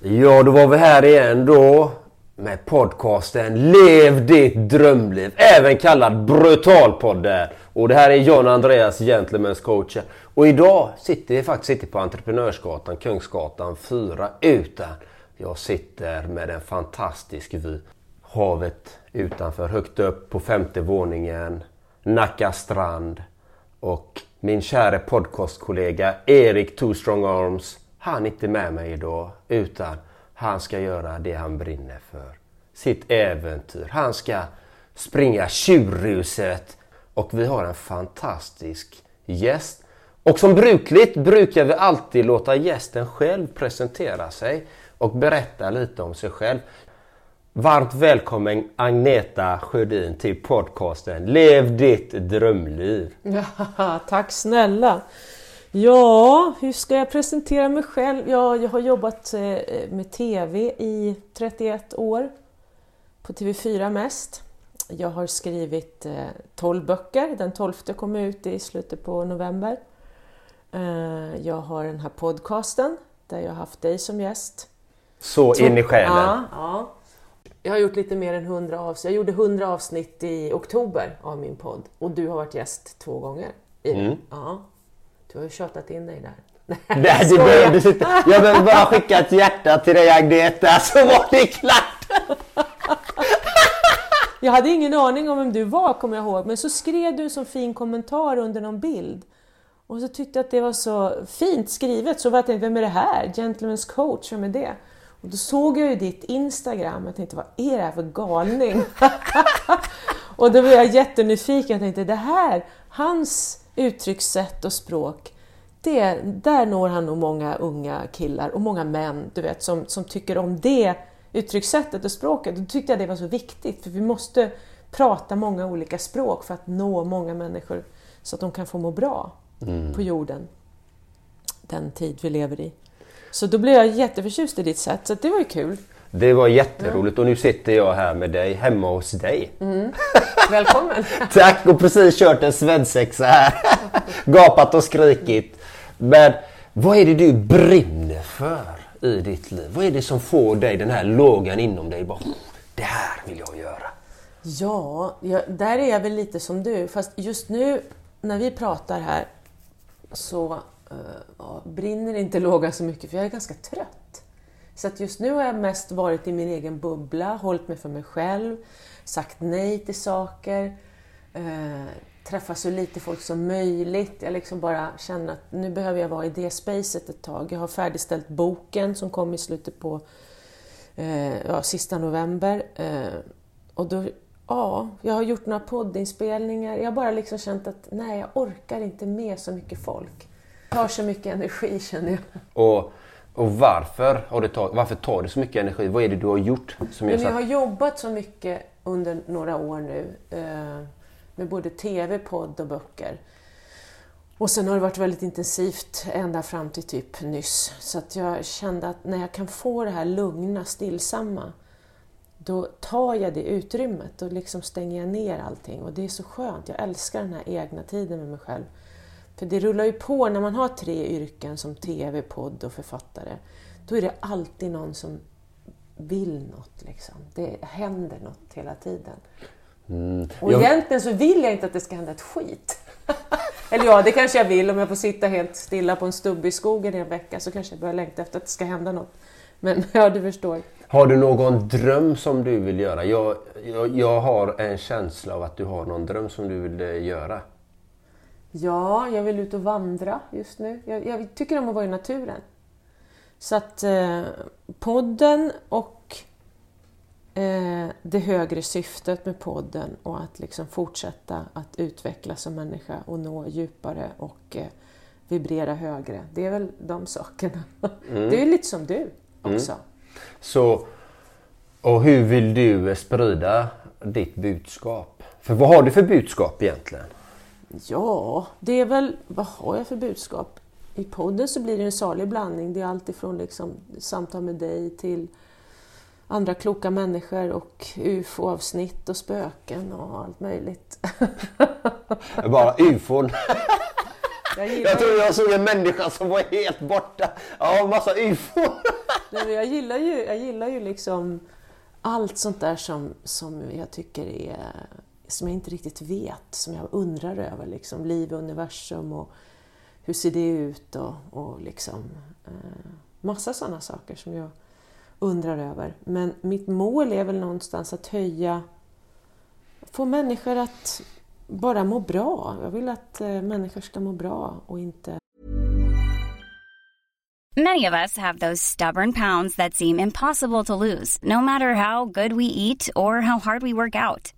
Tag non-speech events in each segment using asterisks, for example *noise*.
Ja, då var vi här igen då med podcasten Lev ditt drömliv, även kallad Brutalpodden. Och det här är John Andreas, Gentlemen's coach. Och idag sitter vi faktiskt inte på Entreprenörsgatan, Kungsgatan 4, utan jag sitter med en fantastisk vy. Havet utanför, högt upp på femte våningen, Nacka strand och min kära podcastkollega Erik Two Strong Arms han är inte med mig idag utan han ska göra det han brinner för. Sitt äventyr. Han ska springa tjurruset och vi har en fantastisk gäst. Och som brukligt brukar vi alltid låta gästen själv presentera sig och berätta lite om sig själv. Varmt välkommen Agneta Sjödin till podcasten Lev ditt drömliv. Ja, *laughs* tack snälla! Ja, hur ska jag presentera mig själv? Ja, jag har jobbat eh, med TV i 31 år, på TV4 mest. Jag har skrivit 12 eh, böcker, den 12 kom ut i slutet på november. Eh, jag har den här podcasten där jag har haft dig som gäst. Så in i själen? Ja, ja. Jag har gjort lite mer än 100 avsnitt. Jag gjorde 100 avsnitt i oktober av min podd och du har varit gäst två gånger. I mm. Ja. Du har ju tjatat in dig där. *laughs* Nej, du behövde sitta. Jag behövde bara skicka ett hjärta till dig Agneta så var det klart. *laughs* Jag hade ingen aning om vem du var kommer jag ihåg, men så skrev du en så fin kommentar under någon bild. Och så tyckte jag att det var så fint skrivet, så jag tänkte, vem är det här? Gentlemen's coach, vem är det? Och då såg jag ju ditt Instagram och tänkte, vad är det här för galning? *laughs* och då var jag jättenyfiken och tänkte, det här, hans uttryckssätt och språk, det, där når han nog många unga killar och många män du vet, som, som tycker om det uttryckssättet och språket. Då tyckte jag det var så viktigt, för vi måste prata många olika språk för att nå många människor så att de kan få må bra mm. på jorden den tid vi lever i. Så då blev jag jätteförtjust i ditt sätt, så det var ju kul. Det var jätteroligt och nu sitter jag här med dig hemma hos dig. Mm. *laughs* Välkommen! Tack och precis kört en svensexa här. *laughs* Gapat och skrikit. Men vad är det du brinner för i ditt liv? Vad är det som får dig den här lågan inom dig? Bara, det här vill jag göra. Ja, jag, där är jag väl lite som du. Fast just nu när vi pratar här så uh, brinner inte lågan så mycket för jag är ganska trött. Så att just nu har jag mest varit i min egen bubbla, hållit mig för mig själv, sagt nej till saker, eh, träffat så lite folk som möjligt. Jag liksom bara känner att nu behöver jag vara i det spacet ett tag. Jag har färdigställt boken som kom i slutet på eh, ja, sista november. Eh, och då, ja, jag har gjort några poddinspelningar. Jag har bara liksom känt att nej, jag orkar inte med så mycket folk. Det tar så mycket energi känner jag. Och och varför, har det tag, varför tar det så mycket energi? Vad är det du har gjort? Som Men jag har jobbat så mycket under några år nu eh, med både TV, podd och böcker. Och sen har det varit väldigt intensivt ända fram till typ nyss. Så att jag kände att när jag kan få det här lugna, stillsamma, då tar jag det utrymmet och liksom stänger jag ner allting. Och det är så skönt. Jag älskar den här egna tiden med mig själv. För det rullar ju på när man har tre yrken som TV, podd och författare. Då är det alltid någon som vill något. Liksom. Det händer något hela tiden. Mm. Och jag... egentligen så vill jag inte att det ska hända ett skit. *laughs* Eller ja, det kanske jag vill. Om jag får sitta helt stilla på en stubbe i skogen i en vecka så kanske jag börjar längta efter att det ska hända något. Men *laughs* ja, du förstår. Har du någon dröm som du vill göra? Jag, jag, jag har en känsla av att du har någon dröm som du vill eh, göra. Ja, jag vill ut och vandra just nu. Jag, jag tycker om att vara i naturen. Så att eh, podden och eh, det högre syftet med podden och att liksom fortsätta att utvecklas som människa och nå djupare och eh, vibrera högre. Det är väl de sakerna. *laughs* Mm. Det är lite som du också. Mm. Så, och hur vill du sprida ditt budskap? För vad har du för budskap egentligen? Ja, det är väl, vad har jag för budskap? I podden så blir det en salig blandning. Det är alltifrån liksom samtal med dig till andra kloka människor och ufo-avsnitt och spöken och allt möjligt. Bara ufon. Jag, jag tror jag såg en människa som var helt borta. Ja, massa ufon. jag, gillar ju, jag gillar ju liksom allt sånt där som, som jag tycker är som jag inte riktigt vet, som jag undrar över. Liksom, liv, universum och hur ser det ut och, och liksom eh, massa sådana saker som jag undrar över. Men mitt mål är väl någonstans att höja, få människor att bara må bra. Jag vill att eh, människor ska må bra och inte... Many of us have those stubborn pounds that seem impossible to lose, no matter how good we eat or how hard we work out.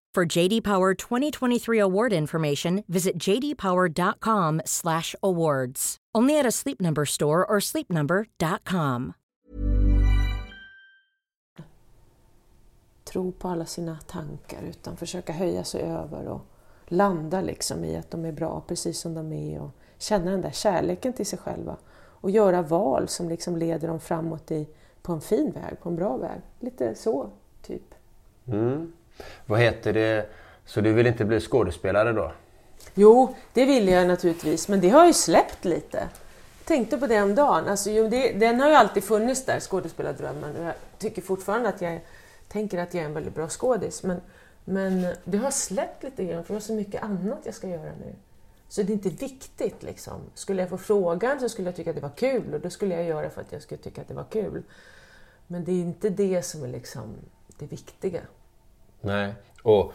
For JD Power 2023 award information, visit jdpower.com/awards. Only at a Sleep Number store or sleepnumber.com. Tro på alla sina tankar utan försöka höja sig över och landa liksom i att de är bra precis som de är och känna den där kärleken till sig själva och göra val som liksom leder dem framåt i, på en fin väg, på en bra väg. Lite så, typ. Mm. Vad heter det? Så du vill inte bli skådespelare då? Jo, det vill jag naturligtvis, men det har ju släppt lite. Jag tänkte på det om dagen. Alltså, jo, det, den har ju alltid funnits där, skådespelardrömmen. Och jag tycker fortfarande att jag tänker att jag är en väldigt bra skådis. Men, men det har släppt lite grann, för jag har så mycket annat jag ska göra nu. Så det är inte viktigt. Liksom. Skulle jag få frågan så skulle jag tycka att det var kul och då skulle jag göra för att jag skulle tycka att det var kul. Men det är inte det som är liksom det viktiga. Nej. Och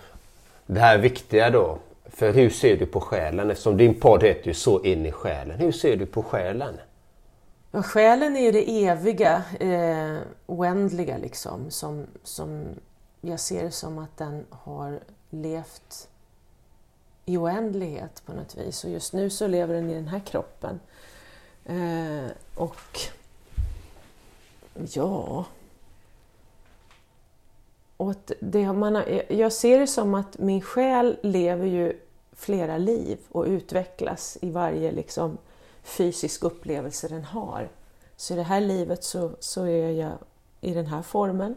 det här viktiga då. För hur ser du på själen? Eftersom din podd heter ju Så in i själen. Hur ser du på själen? Ja, själen är ju det eviga, eh, oändliga liksom. Som, som jag ser det som att den har levt i oändlighet på något vis. Och just nu så lever den i den här kroppen. Eh, och ja... Och det man har, jag ser det som att min själ lever ju flera liv och utvecklas i varje liksom, fysisk upplevelse den har. Så i det här livet så, så är jag i den här formen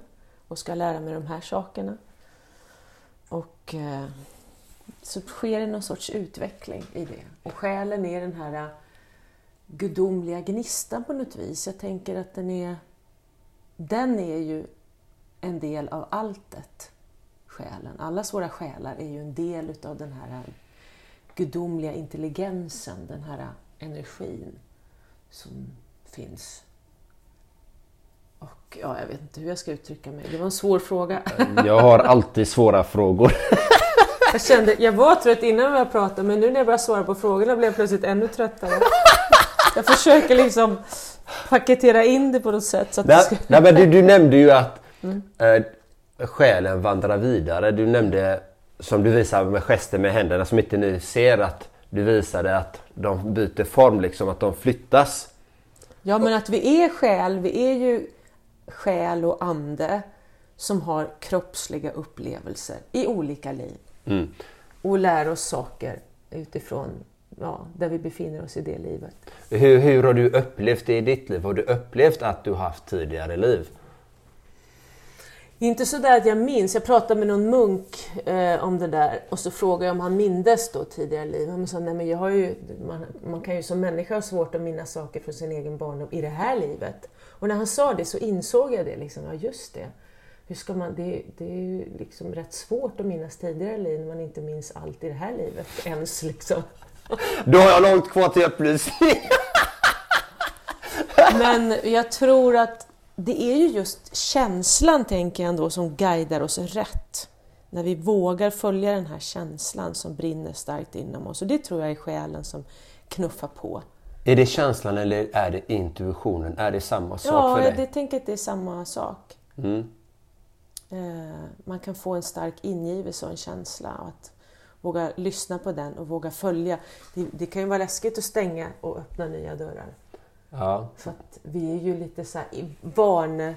och ska lära mig de här sakerna. Och eh, så sker det någon sorts utveckling i det. Och själen är den här eh, gudomliga gnistan på något vis. Jag tänker att den är, den är ju en del av alltet, själen. Allas våra själar är ju en del utav den här gudomliga intelligensen, den här energin som finns. Och ja, jag vet inte hur jag ska uttrycka mig. Det var en svår fråga. Jag har alltid svåra frågor. *laughs* Jag kände, jag var trött innan vi pratade men nu när jag började svara på frågorna blev jag plötsligt ännu tröttare. Jag försöker liksom paketera in det på något sätt. Så att nej, ska... nej, men du, du nämnde ju att mm. äh, själen vandrar vidare. Du nämnde, som du visar med gester med händerna som inte ni ser, att du visade att de byter form, liksom att de flyttas. Ja, men att vi är själ, vi är ju själ och ande som har kroppsliga upplevelser i olika liv. Mm. Och lär oss saker utifrån ja, där vi befinner oss i det livet. Hur, hur har du upplevt det i ditt liv? Har du upplevt att du haft tidigare liv? Inte så där att jag minns. Jag pratade med någon munk eh, om det där och så frågade jag om han mindes då tidigare liv. Han sa, nej men jag har ju, man, man kan ju som människa ha svårt att minnas saker från sin egen barndom i det här livet. Och när han sa det så insåg jag det, liksom, ja just det. Hur ska man, det, det är ju liksom rätt svårt att minnas tidigare liv när man inte minns allt i det här livet ens. Liksom. Då har jag långt kvar till upplysning. *laughs* Men jag tror att det är ju just känslan, tänker jag ändå, som guidar oss rätt. När vi vågar följa den här känslan som brinner starkt inom oss. Och det tror jag är själen som knuffar på. Är det känslan eller är det intuitionen? Är det samma sak Ja, för jag dig? det tänker att det är samma sak. Mm. Eh, Man kan få en stark ingivelse och en känsla. Och att våga lyssna på den och våga följa. Det, det kan ju vara läskigt att stänga och öppna nya dörrar. Ja. För att vi är ju lite så här vane...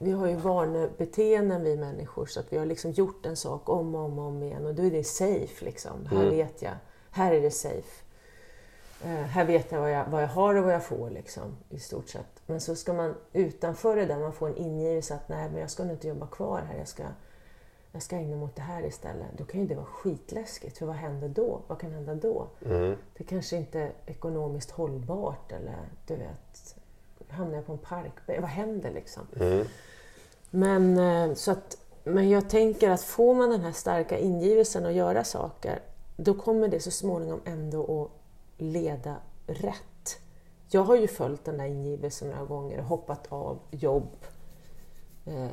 Vi har ju vanebeteenden vi människor så att vi har liksom gjort en sak om och om, och om igen och då är det safe liksom. Här Mm. vet jag. Här är det safe. Eh, här vet jag vad, jag vad jag har och vad jag får liksom i stort sett. Men så ska man utanför det där, man får en ingivelse att nej men jag ska nog inte jobba kvar här. Jag ska, jag ska ägna mig åt det här istället. Då kan ju det vara skitläskigt för vad händer då? Vad kan hända då? Det kanske inte är ekonomiskt hållbart eller du vet, hamnar jag på en parkbänk? Vad händer liksom? Men, eh, så att, men jag tänker att får man den här starka ingivelsen att göra saker, då kommer det så småningom ändå att leda rätt. Jag har ju följt den där ingivelsen några gånger och hoppat av jobb eh,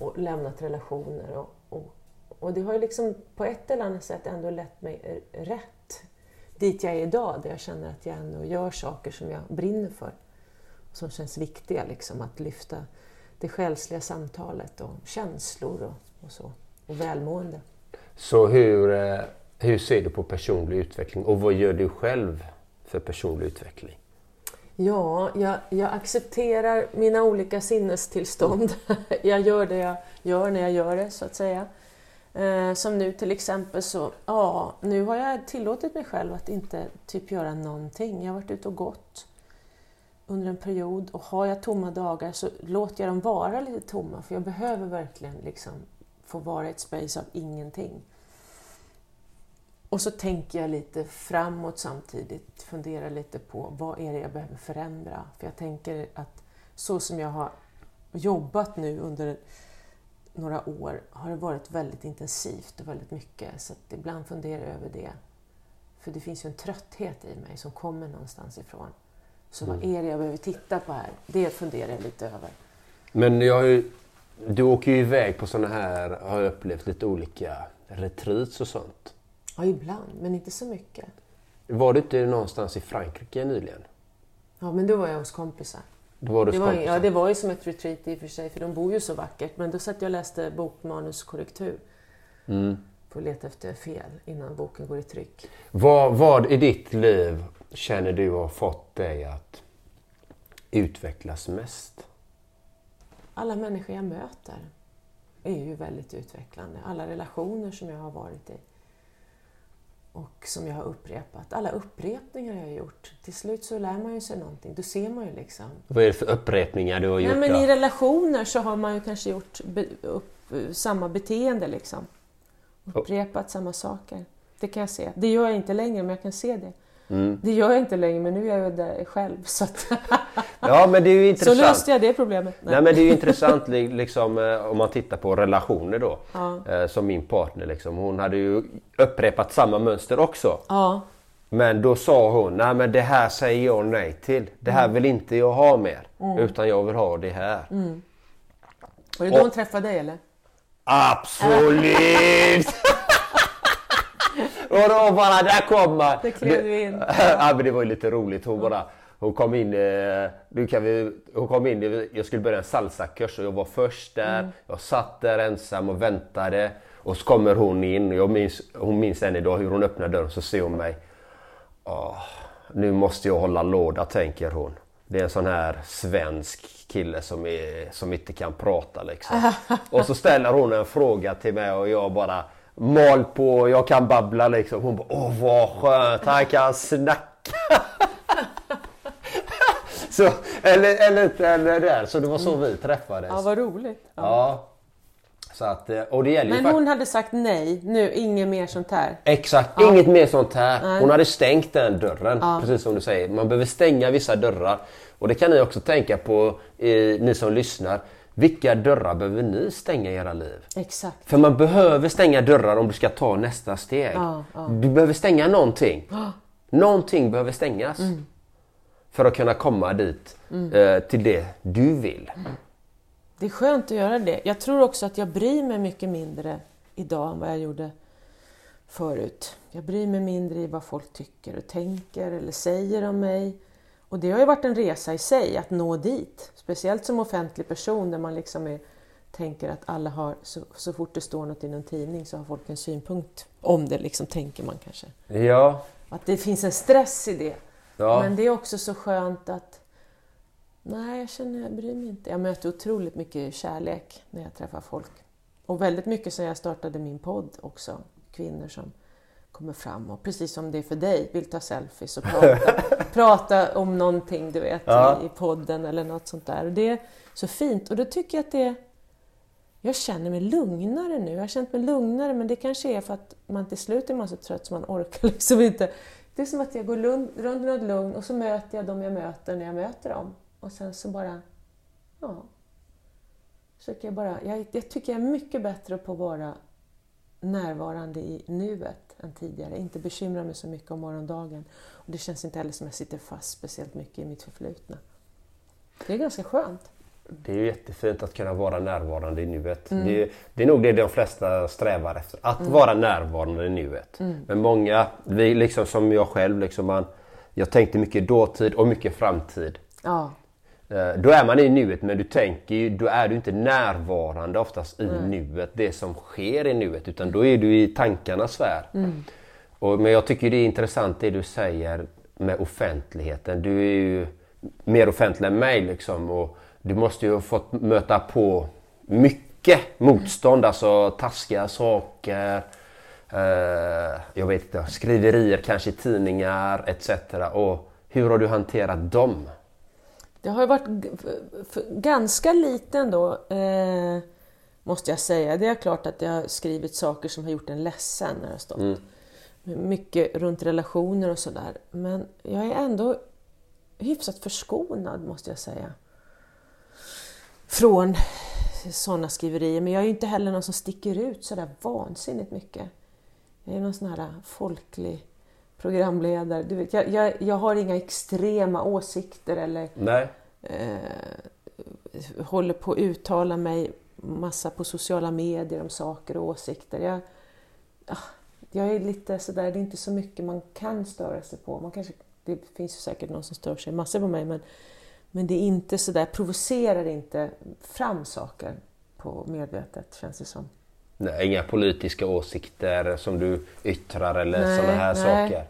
och lämnat relationer. Och, och, och det har ju liksom på ett eller annat sätt ändå lett mig rätt dit jag är idag, där jag känner att jag ändå gör saker som jag brinner för. Som känns viktiga, liksom, att lyfta det själsliga samtalet och känslor och, och så. Och välmående. Så hur, eh, hur ser du på personlig utveckling och vad gör du själv för personlig utveckling? Ja, jag, jag accepterar mina olika sinnestillstånd. *laughs* jag gör det jag gör när jag gör det, så att säga. Eh, som nu till exempel så, ja, nu har jag tillåtit mig själv att inte typ göra någonting. Jag har varit ute och gått under en period och har jag tomma dagar så låter jag dem vara lite tomma för jag behöver verkligen liksom få vara i ett space av ingenting. Och så tänker jag lite framåt samtidigt, funderar lite på vad är det jag behöver förändra. För jag tänker att så som jag har jobbat nu under några år har det varit väldigt intensivt och väldigt mycket. Så att ibland funderar jag över det. För det finns ju en trötthet i mig som kommer någonstans ifrån. Så vad är det jag behöver titta på här? Det funderar jag lite över. Men ju, du åker ju iväg på sådana här, har jag upplevt, lite olika retreats och sånt. Ja, ibland, men inte så mycket. Var du inte någonstans i Frankrike nyligen? Ja, men då var jag hos kompisar. Då var du Det var, kompisar. ja, det var ju som ett retreat i och för sig, för de bor ju så vackert. Men då satt jag och läste bokmanuskorrektur. Mm. Får leta efter fel innan boken går i tryck. Vad, vad i ditt liv känner du har fått dig att utvecklas mest? Alla människor jag möter är ju väldigt utvecklande. Alla relationer som jag har varit i. Och som jag har upprepat. Alla upprepningar jag har gjort. Till slut så lär man ju sig någonting. Då ser man ju liksom. Vad är det för upprepningar du har gjort? Nej, men då? i relationer så har man ju kanske gjort be, upp, samma beteende liksom. Upprepat samma saker. Det kan jag se. Det gör jag inte längre, men jag kan se det. Mm. Det gör jag inte längre, men nu är jag där själv. Så, att, *laughs* Ja, men det är ju så intressant. löste jag det problemet. Nej men det är ju intressant li- liksom, eh, om man tittar på relationer då. Ja. Eh, Som min partner liksom. Hon hade ju upprepat samma mönster också. Ja, Men då sa hon, nej men det här säger jag nej till. Det Mm. här vill inte jag ha mer. Utan jag vill ha det här. var det då hon träffade dig eller? Absolut! *laughs* och bara, där kom. Där klev du in. ja men det var ju lite roligt. Hon bara, hon kom in, eh, nu kan vi, hon kom in, jag skulle börja en salsakurs och jag var först där. Mm. Jag satt där ensam och väntade. Och så kommer hon in jag minns, hon minns än idag hur hon öppnar dörren så ser hon mig. Åh, nu måste jag hålla låda tänker hon. Det är en sån här svensk kille som, är, som inte kan prata liksom. *laughs* Och så ställer hon en fråga till mig och jag bara mal på, jag kan babbla liksom. Hon bara, åh vad skönt, han kan snacka. *laughs* så, eller, eller, eller där, så det var så vi träffades. Ja, vad roligt. Ja. Ja. Så att, eh, och det gäller Men hon hade sagt nej, nu, inget mer sånt här. Exakt, inget mer sånt här. Hon hade stängt den dörren, precis som du säger. Man behöver stänga vissa dörrar. Och det kan ni också tänka på, eh, ni som lyssnar. Vilka dörrar behöver ni stänga i era liv? Exakt. För man behöver stänga dörrar om du ska ta nästa steg. Ja, ja. Du behöver stänga någonting. Någonting behöver stängas. Mm. För att kunna komma dit, eh, till det du vill. Det är skönt att göra det. Jag tror också att jag bryr mig mycket mindre idag än vad jag gjorde förut. Jag bryr mig mindre i vad folk tycker och tänker eller säger om mig. Och det har ju varit en resa i sig att nå dit. Speciellt som offentlig person där man liksom är, tänker att alla har, så, så fort det står något i någon tidning så har folk en synpunkt om det, liksom tänker man kanske. Ja, Att det finns en stress i det. Ja. Men det är också så skönt att Nej, jag känner jag bryr mig inte. Jag möter otroligt mycket kärlek när jag träffar folk. Och väldigt mycket sen jag startade min podd också. Kvinnor som kommer fram och precis som det är för dig, vill ta selfies och prata, *laughs* prata om någonting du vet Ja. i, podden eller något sånt där. Och det är så fint och då tycker jag att det jag känner mig lugnare nu. Jag har känt mig lugnare men det kanske är för att man till slut är man så trött så man orkar *laughs* liksom inte. Det är som att jag går lugn, runt i något lugn och så möter jag dem jag möter när jag möter dem. Och sen så bara, ja. Försöker jag, bara, jag, jag tycker jag är mycket bättre på att vara närvarande i nuet än tidigare. Inte bekymra mig så mycket om morgondagen. Och det känns inte heller som att jag sitter fast speciellt mycket i mitt förflutna. Det är ganska skönt. det är ju jättefint att kunna vara närvarande i nuet. Det, det är nog det de flesta strävar efter. Att vara närvarande i nuet. Men många, vi liksom som jag själv, liksom man, jag tänkte mycket dåtid och mycket framtid. Ja, Då är man i nuet men du tänker ju, då är du inte närvarande oftast i nuet, det som sker i nuet, utan då är du i tankarnas värld. Och, men jag tycker det är intressant det du säger med offentligheten. Du är ju mer offentlig än mig liksom och du måste ju ha fått möta på mycket motstånd, alltså taskiga saker, eh, jag vet inte, skriverier kanske i tidningar etc. Och hur har du hanterat dem? Det har ju varit ganska liten då, eh, måste jag säga. Det är klart att jag har skrivit saker som har gjort en ledsen när har stått. Mycket runt relationer och sådär. Men jag är ändå hyfsat förskonad, måste jag säga. Från sådana skriverier. Men jag är inte heller någon som sticker ut sådär vansinnigt mycket. Jag är någon sån här folklig programledare. Du vet, jag, jag, jag har inga extrema åsikter eller eh, håller på att uttala mig massa på sociala medier om saker och åsikter. Jag, ah, jag är lite sådär, det är inte så mycket man kan störa sig på. Man kanske, det finns ju säkert någon som stör sig massor på mig men, men det är inte sådär, provocerar inte fram saker på medvetet känns det som. Nej, inga politiska åsikter som du yttrar eller sådana här nej. saker.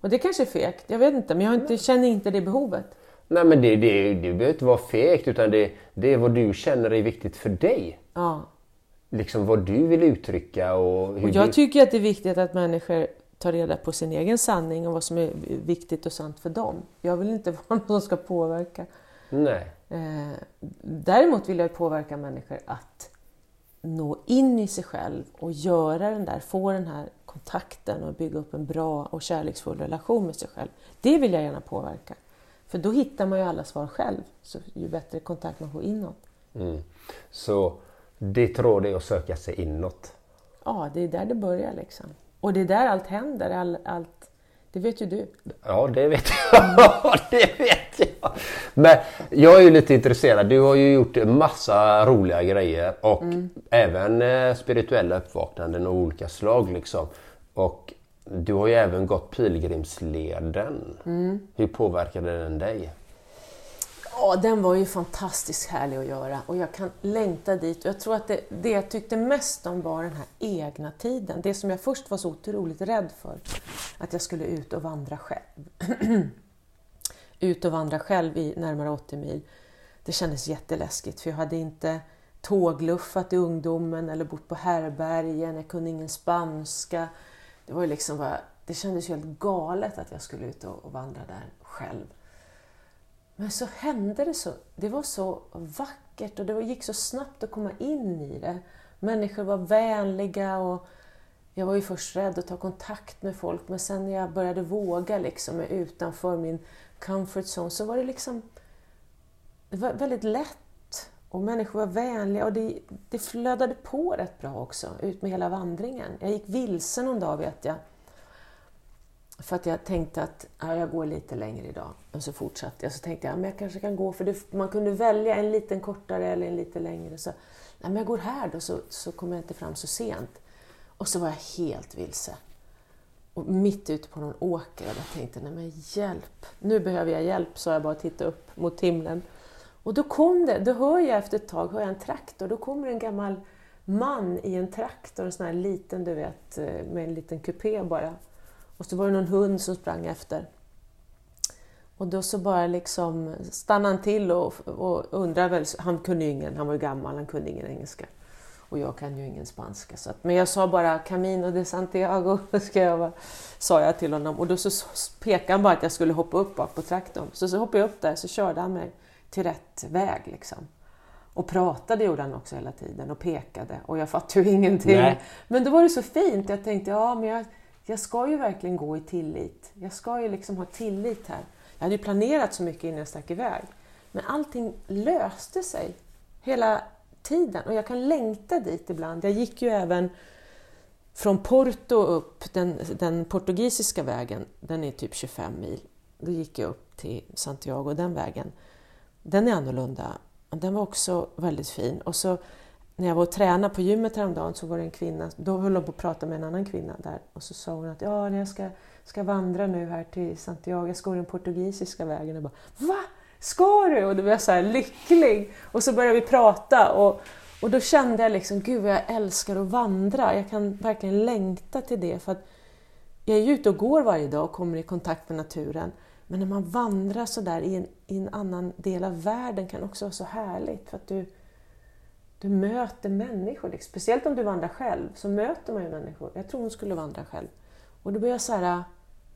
Och det kanske är fegt, jag vet inte, men jag inte, känner inte det behovet. Nej men det, det, det behöver inte vara fegt utan det, det är vad du känner är viktigt för dig. Ja. Liksom vad du vill uttrycka och hur Och jag du... tycker att det är viktigt att människor tar reda på sin egen sanning och vad som är viktigt och sant för dem. Jag vill inte *laughs* vara någon som ska påverka. Nej. Eh, däremot vill jag påverka människor att nå in i sig själv och göra den där, få den här kontakten och bygga upp en bra och kärleksfull relation med sig själv. Det vill jag gärna påverka. För då hittar man ju alla svar själv, så ju bättre kontakt man får inåt. Mm. Så ditt råd är att söka sig inåt. Ja, det är där det börjar liksom. Och det är där allt händer, all, allt, det vet ju du. Ja, det vet jag. *laughs* det vet jag. Men jag är ju lite intresserad. Du har ju gjort massa roliga grejer och även eh, spirituella uppvaknanden av olika slag. Liksom. Och du har ju även gått pilgrimsleden. Hur påverkade den dig? Ja, den var ju fantastiskt härlig att göra och jag kan längta dit. Jag tror att det, det jag tyckte mest om var den här egna tiden. Det som jag först var så otroligt rädd för, att jag skulle ut och vandra själv. *clears throat* ut och vandra själv i närmare 80 mil. Det kändes jätteläskigt för jag hade inte tågluffat i ungdomen eller bott på härbergen, jag kunde ingen spanska. Det var ju liksom bara, det kändes ju helt galet att jag skulle ut och och vandra där själv. Men så hände det så. Det var så vackert och det gick så snabbt att komma in i det. Människor var vänliga och jag var ju först rädd att ta kontakt med folk men sen när jag började våga liksom utanför min comfort zone så var det liksom det var väldigt lätt och människor var vänliga och det, det flödade på rätt bra också ut med hela vandringen. Jag gick vilse någon dag vet jag. För att jag tänkte att ja, jag går lite längre idag. Och så fortsatte jag. Så tänkte jag att jag kanske kan gå, för det, man kunde välja en liten kortare eller en lite längre. Så nej, men jag går här då så, så kommer jag inte fram så sent. Och så var jag helt vilse. Och mitt ute på någon åker. Och jag tänkte, nej men hjälp, nu behöver jag hjälp, sa jag bara och tittade upp mot himlen. Och då kom det, då hör jag efter ett tag hör jag en traktor, då kommer en gammal man i en traktor, en sån här liten, du vet, eh, med en liten kupé bara. Och så var det någon hund som sprang efter. Och då så bara liksom stannade han till och, och undrade väl, han kunde ju ingen, han var ju gammal, han kunde ingen engelska. Och jag kan ju ingen spanska. Så att, men jag sa bara Camino de Santiago, *laughs* ska jag bara, sa jag till honom. Och då så pekade han bara att jag skulle hoppa upp bak på traktorn. Så, så hoppade jag upp där så körde han mig till rätt väg. Liksom. Och pratade gjorde han också hela tiden och pekade och jag fattade ju *laughs* ingenting. Nej. Men då var det så fint. Jag tänkte, ja men jag, jag ska ju verkligen gå i tillit. Jag ska ju liksom ha tillit här. Jag hade ju planerat så mycket innan jag stack iväg. Men allting löste sig hela tiden och jag kan längta dit ibland. Jag gick ju även från Porto upp, den, den portugisiska vägen, den är typ 25 mil. Då gick jag upp till Santiago den vägen. Den är annorlunda. Den var också väldigt fin. Och så när jag var och tränade på gymmet häromdagen så var det en kvinna, då höll hon på att prata med en annan kvinna där och så sa hon att ja, jag ska, ska vandra nu här till Santiago, jag ska gå den portugisiska vägen. Och bara, Va? Ska du? Och då blev jag så här lycklig. Och så började vi prata och, och då kände jag liksom, gud vad jag älskar att vandra. Jag kan verkligen längta till det. för att Jag är ju ute och går varje dag och kommer i kontakt med naturen. Men när man vandrar så där i en, i en annan del av världen kan också vara så härligt. för att du du möter människor. Liksom. Speciellt om du vandrar själv så möter man ju människor. Jag tror hon skulle vandra själv. Och då blev jag så här äh,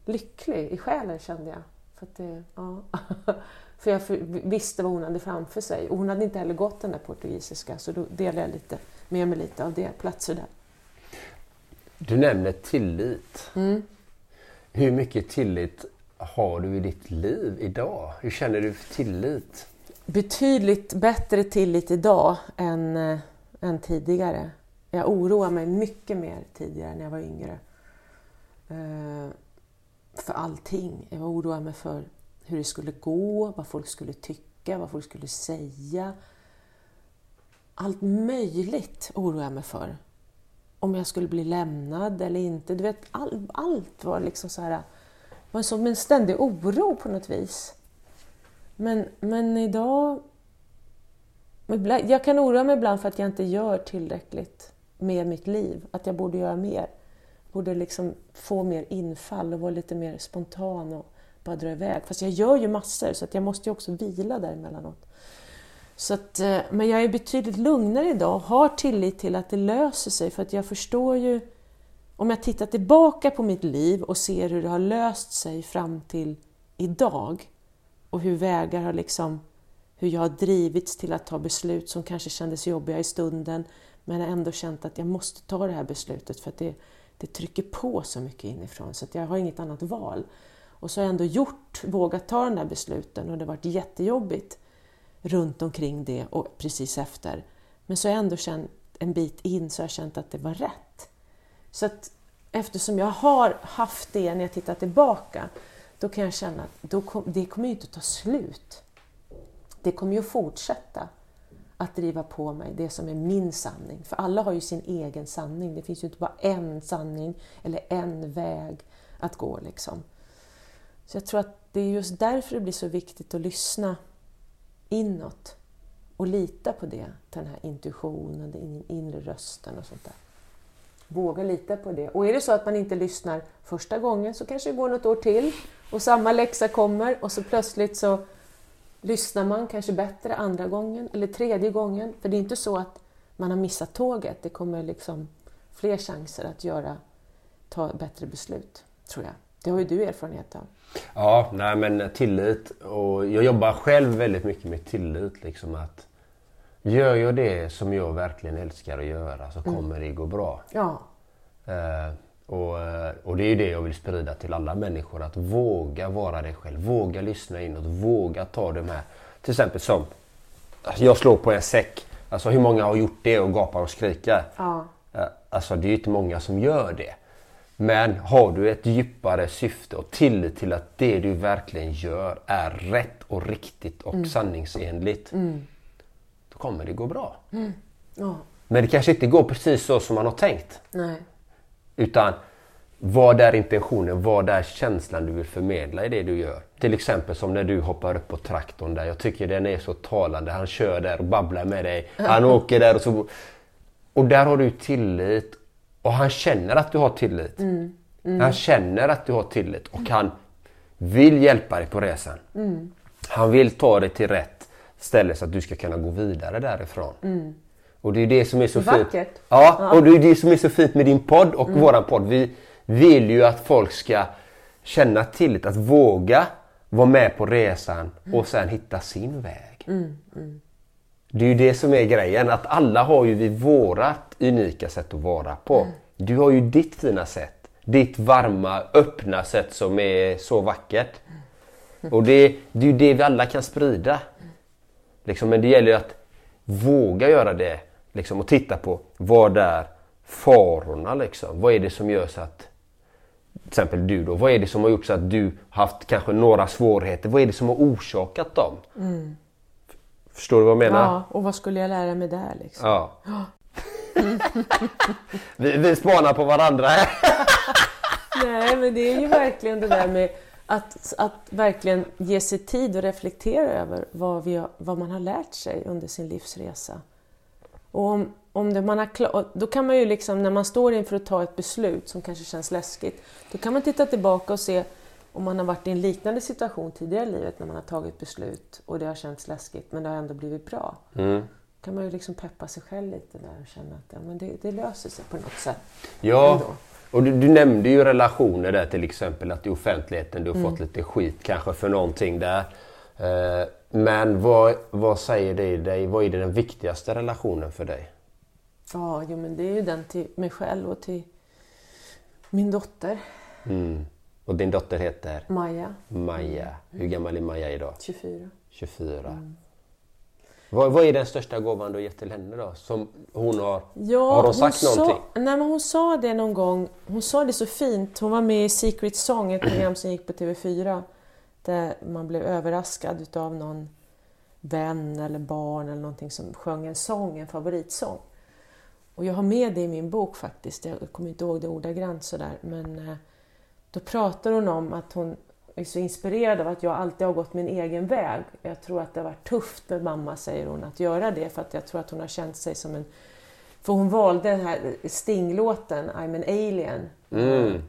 lycklig i själen kände jag. För, att det, ja. *laughs* för jag visste vad hon hade framför sig. Och hon hade inte heller gått den där portugisiska så då delade jag lite, med mig lite av det, platser där. Du nämner tillit. Mm. Hur mycket tillit har du i ditt liv idag? Hur känner du för tillit? betydligt bättre tillit idag än, äh, än tidigare. Jag oroar mig mycket mer tidigare när jag var yngre. Uh, för allting. Jag oroade mig för hur det skulle gå, vad folk skulle tycka, vad folk skulle säga. Allt möjligt oroade jag mig för. Om jag skulle bli lämnad eller inte. Du vet, all, allt var liksom så här, var som en ständig oro på något vis. Men, men idag... Jag kan oroa mig ibland för att jag inte gör tillräckligt med mitt liv. Att jag borde göra mer. Borde liksom få mer infall och vara lite mer spontan och bara dra iväg. Fast jag gör ju massor så att jag måste ju också vila däremellanåt. Så att, eh, men jag är betydligt lugnare idag och har tillit till att det löser sig för att jag förstår ju om jag tittar tillbaka på mitt liv och ser hur det har löst sig fram till idag och hur vägar har liksom, hur jag har drivits till att ta beslut som kanske kändes jobbiga i stunden men jag har ändå känt att jag måste ta det här beslutet för att det, det trycker på så mycket inifrån så att jag har inget annat val. Och så har jag ändå gjort, vågat ta de där besluten och det har varit jättejobbigt runt omkring det och precis efter. Men så har jag ändå känt en bit in så har jag känt att det var rätt. Så att eftersom jag har haft det när jag tittar tillbaka då kan jag känna att då kom, det kommer ju inte ta slut. Det kommer ju att fortsätta att driva på mig, det som är min sanning. För alla har ju sin egen sanning. Det finns ju inte bara en sanning eller en väg att gå. Liksom. Så jag tror att det är just därför det blir så viktigt att lyssna inåt och lita på det, den här intuitionen, den inre rösten och sånt där. Våga lita på det. Och är det så att man inte lyssnar första gången så kanske det går något år till och samma läxa kommer och så plötsligt så lyssnar man kanske bättre andra gången eller tredje gången. För det är inte så att man har missat tåget. Det kommer liksom fler chanser att göra, ta bättre beslut, tror jag. Det har ju du erfarenhet av. Ja, nej men tillit. Och jag jobbar själv väldigt mycket med tillit. Liksom att Gör jag det som jag verkligen älskar att göra så kommer det gå bra. Ja, Eh, och, eh, och det är ju det jag vill sprida till alla människor. Att våga vara dig själv. Våga lyssna inåt. Våga ta de här. Till exempel som alltså jag slår på en säck. Alltså hur många har gjort det och gapar och skriker? ja, Eh, Alltså det är ju inte många som gör det. Men har du ett djupare syfte och tillit till att det du verkligen gör är rätt och riktigt och sanningsenligt. Då kommer det gå bra. ja, Men det kanske inte går precis så som man har tänkt. nej. Utan vad är intentionen? Vad är känslan du vill förmedla i det du gör? Till exempel som när du hoppar upp på traktorn där. Jag tycker den är så talande. Han kör där och babblar med dig. Han åker där och så... Och där har du tillit. Och han känner att du har tillit. Han känner att du har tillit och han vill hjälpa dig på resan. Han vill ta dig till rätt ställe så att du ska kunna gå vidare därifrån. Och det är det som är så fint. Vackert. Ja, och det är det som är så fint med din podd och våran podd. Vi vill ju att folk ska känna tillit, att våga vara med på resan och sen hitta sin väg. Det är ju det som är grejen, att alla har ju vi vårat unika sätt att vara på. Du har ju ditt fina sätt. Ditt varma, öppna sätt som är så vackert. Och det, det är ju det vi alla kan sprida. Liksom, men det gäller ju att våga göra det liksom, och titta på vad är farorna liksom. Vad är det som gör så att till exempel du då, vad är det som har gjort så att du haft kanske några svårigheter? Vad är det som har orsakat dem? Förstår du vad jag menar? Ja, och vad skulle jag lära mig där liksom? Ja. *gasps* vi, vi spanar på varandra här. Nej, men det är ju verkligen det där med att, att verkligen ge sig tid och reflektera över vad, vi vad man har lärt sig under sin livsresa. Och om, om det man har klar, då kan man ju liksom, när man står inför att ta ett beslut som kanske känns läskigt, då kan man titta tillbaka och se om man har varit i en liknande situation tidigare i livet när man har tagit beslut och det har känts läskigt men det har ändå blivit bra. Mm. Kan man ju liksom peppa sig själv lite där och känna att ja, men det, det löser sig på något sätt. Ja, Ändå. och du, du nämnde ju relationer där till exempel att i offentligheten du har fått lite skit kanske för någonting där. Eh, men vad, vad säger det dig? Vad är det den viktigaste relationen för dig? Ja, jo, men det är ju den till mig själv och till min dotter Mm. Och din dotter heter Maja, Maja. Hur gammal är Maja idag? 24. 24. Vad, vad är den största gåvan du har gett till henne då? Som hon har, Ja, har hon sagt sa, någonting? Nej, men hon sa det någon gång. Hon sa det så fint. Hon var med i Secret Song, ett program som gick på TV4. Där man blev överraskad utav någon vän eller barn eller någonting som sjöng en sång, en favoritsång. Och jag har med det i min bok faktiskt. Jag kommer inte ihåg det ordagrant sådär. Men eh, då pratar hon om att hon är så inspirerad av att jag alltid har gått min egen väg. Jag tror att det har varit tufft med mamma, säger hon, att göra det. För att jag tror att hon har känt sig som en... För hon valde den här Sting-låten, I'm an alien. Mm.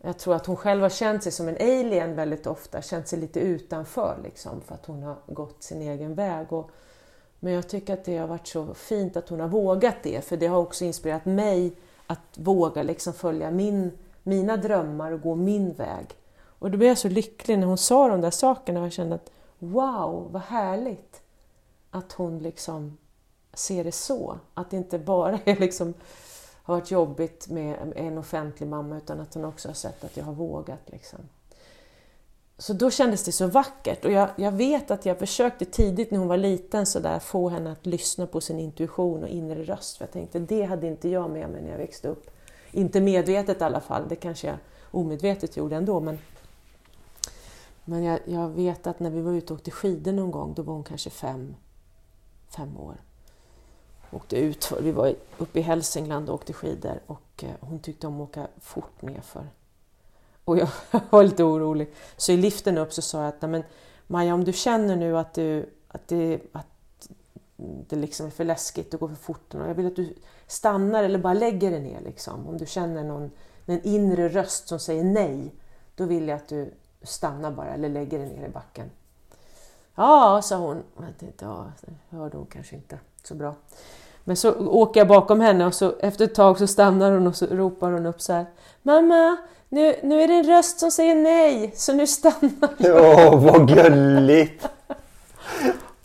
Jag tror att hon själv har känt sig som en alien väldigt ofta, känt sig lite utanför liksom, för att hon har gått sin egen väg. Och, men jag tycker att det har varit så fint att hon har vågat det, för det har också inspirerat mig att våga liksom följa min, mina drömmar och gå min väg. Och då blev jag så lycklig när hon sa de där sakerna och jag kände att wow, vad härligt att hon liksom ser det så. Att det inte bara *laughs* är liksom, har varit jobbigt med en offentlig mamma utan att hon också har sett att jag har vågat. Liksom. Så då kändes det så vackert och jag, jag vet att jag försökte tidigt när hon var liten så där, få henne att lyssna på sin intuition och inre röst. För jag tänkte det hade inte jag med mig när jag växte upp. Inte medvetet i alla fall, det kanske jag omedvetet gjorde ändå. Men, men jag, jag vet att när vi var ute och åkte skidor någon gång, då var hon kanske fem, fem år. Åkte ut för, vi var uppe i Hälsingland och åkte skidor och eh, hon tyckte om att åka fort nerför. Och jag *laughs* var lite orolig. Så i liften upp så sa jag att Nej, men Maja, om du känner nu att, du, att, det, att det liksom är för läskigt det går för fort, jag vill att du stannar eller bara lägger dig ner. Liksom. Om du känner någon, en inre röst som säger nej, då vill jag att du stannar bara eller lägger dig ner i backen. Ja, sa hon. Jag tänkte, ja, det hörde hon kanske inte så bra. Men så åker jag bakom henne och så efter ett tag så stannar hon och så ropar hon upp så här. Mamma, nu, nu är det en röst som säger nej, så nu stannar jag. Åh, vad gulligt!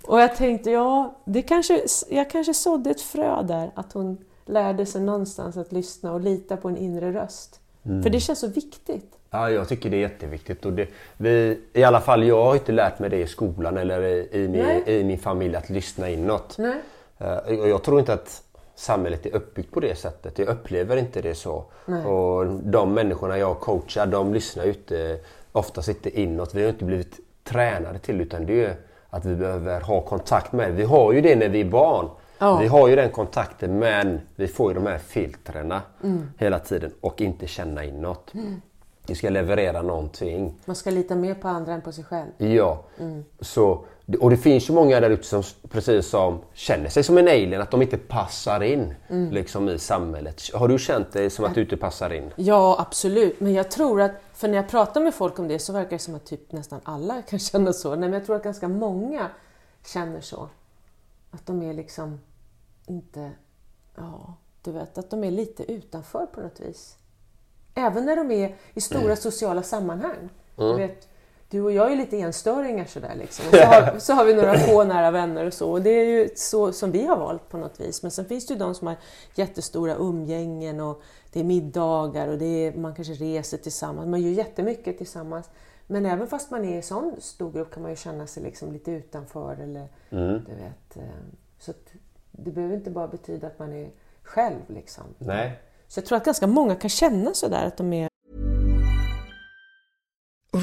Och jag tänkte, ja, det kanske, jag kanske sådde ett frö där, att hon lärde sig någonstans att lyssna och lita på en inre röst. Mm. För det känns så viktigt. Ja, jag tycker det är jätteviktigt. Och det, vi, I alla fall jag har inte lärt mig det i skolan eller i, i, min, i min familj att lyssna inåt. Nej. Eh, jag tror inte att samhället är uppbyggt på det sättet. Jag upplever inte det så. Nej. Och de människorna jag coachar de lyssnar ju inte, oftast inte inåt. Vi har inte blivit tränade till utan det är att vi behöver ha kontakt med. Vi har ju det när vi är barn. Ja. Vi har ju den kontakten men vi får ju de här filtrerna Mm. hela tiden och inte känna inåt. Vi ska leverera någonting. Man ska lita mer på andra än på sig själv. Ja. Så, och det finns ju många där ute som precis som känner sig som en alien, att de inte passar in liksom, i samhället. Har du känt dig som att du inte passar in? Ja, absolut. Men jag tror att, för när jag pratar med folk om det så verkar det som att typ nästan alla *laughs* kan känna så. Nej, men jag tror att ganska många känner så. Att de är liksom inte, ja, du vet, att de är lite utanför på något vis. Även när de är i stora sociala sammanhang. Du, vet, du och jag är lite enstöringar sådär liksom. Och så, *laughs* har, så har vi några få nära vänner och så. Och det är ju så som vi har valt på något vis. Men sen finns det ju de som har jättestora umgängen och det är middagar och det är, man kanske reser tillsammans. Man gör jättemycket tillsammans. Men även fast man är i sån stor grupp kan man ju känna sig liksom lite utanför. Eller, du vet, eh, så det behöver inte bara betyda att man är själv. Liksom. Nej. Så jag tror att ganska många kan känna sådär att de är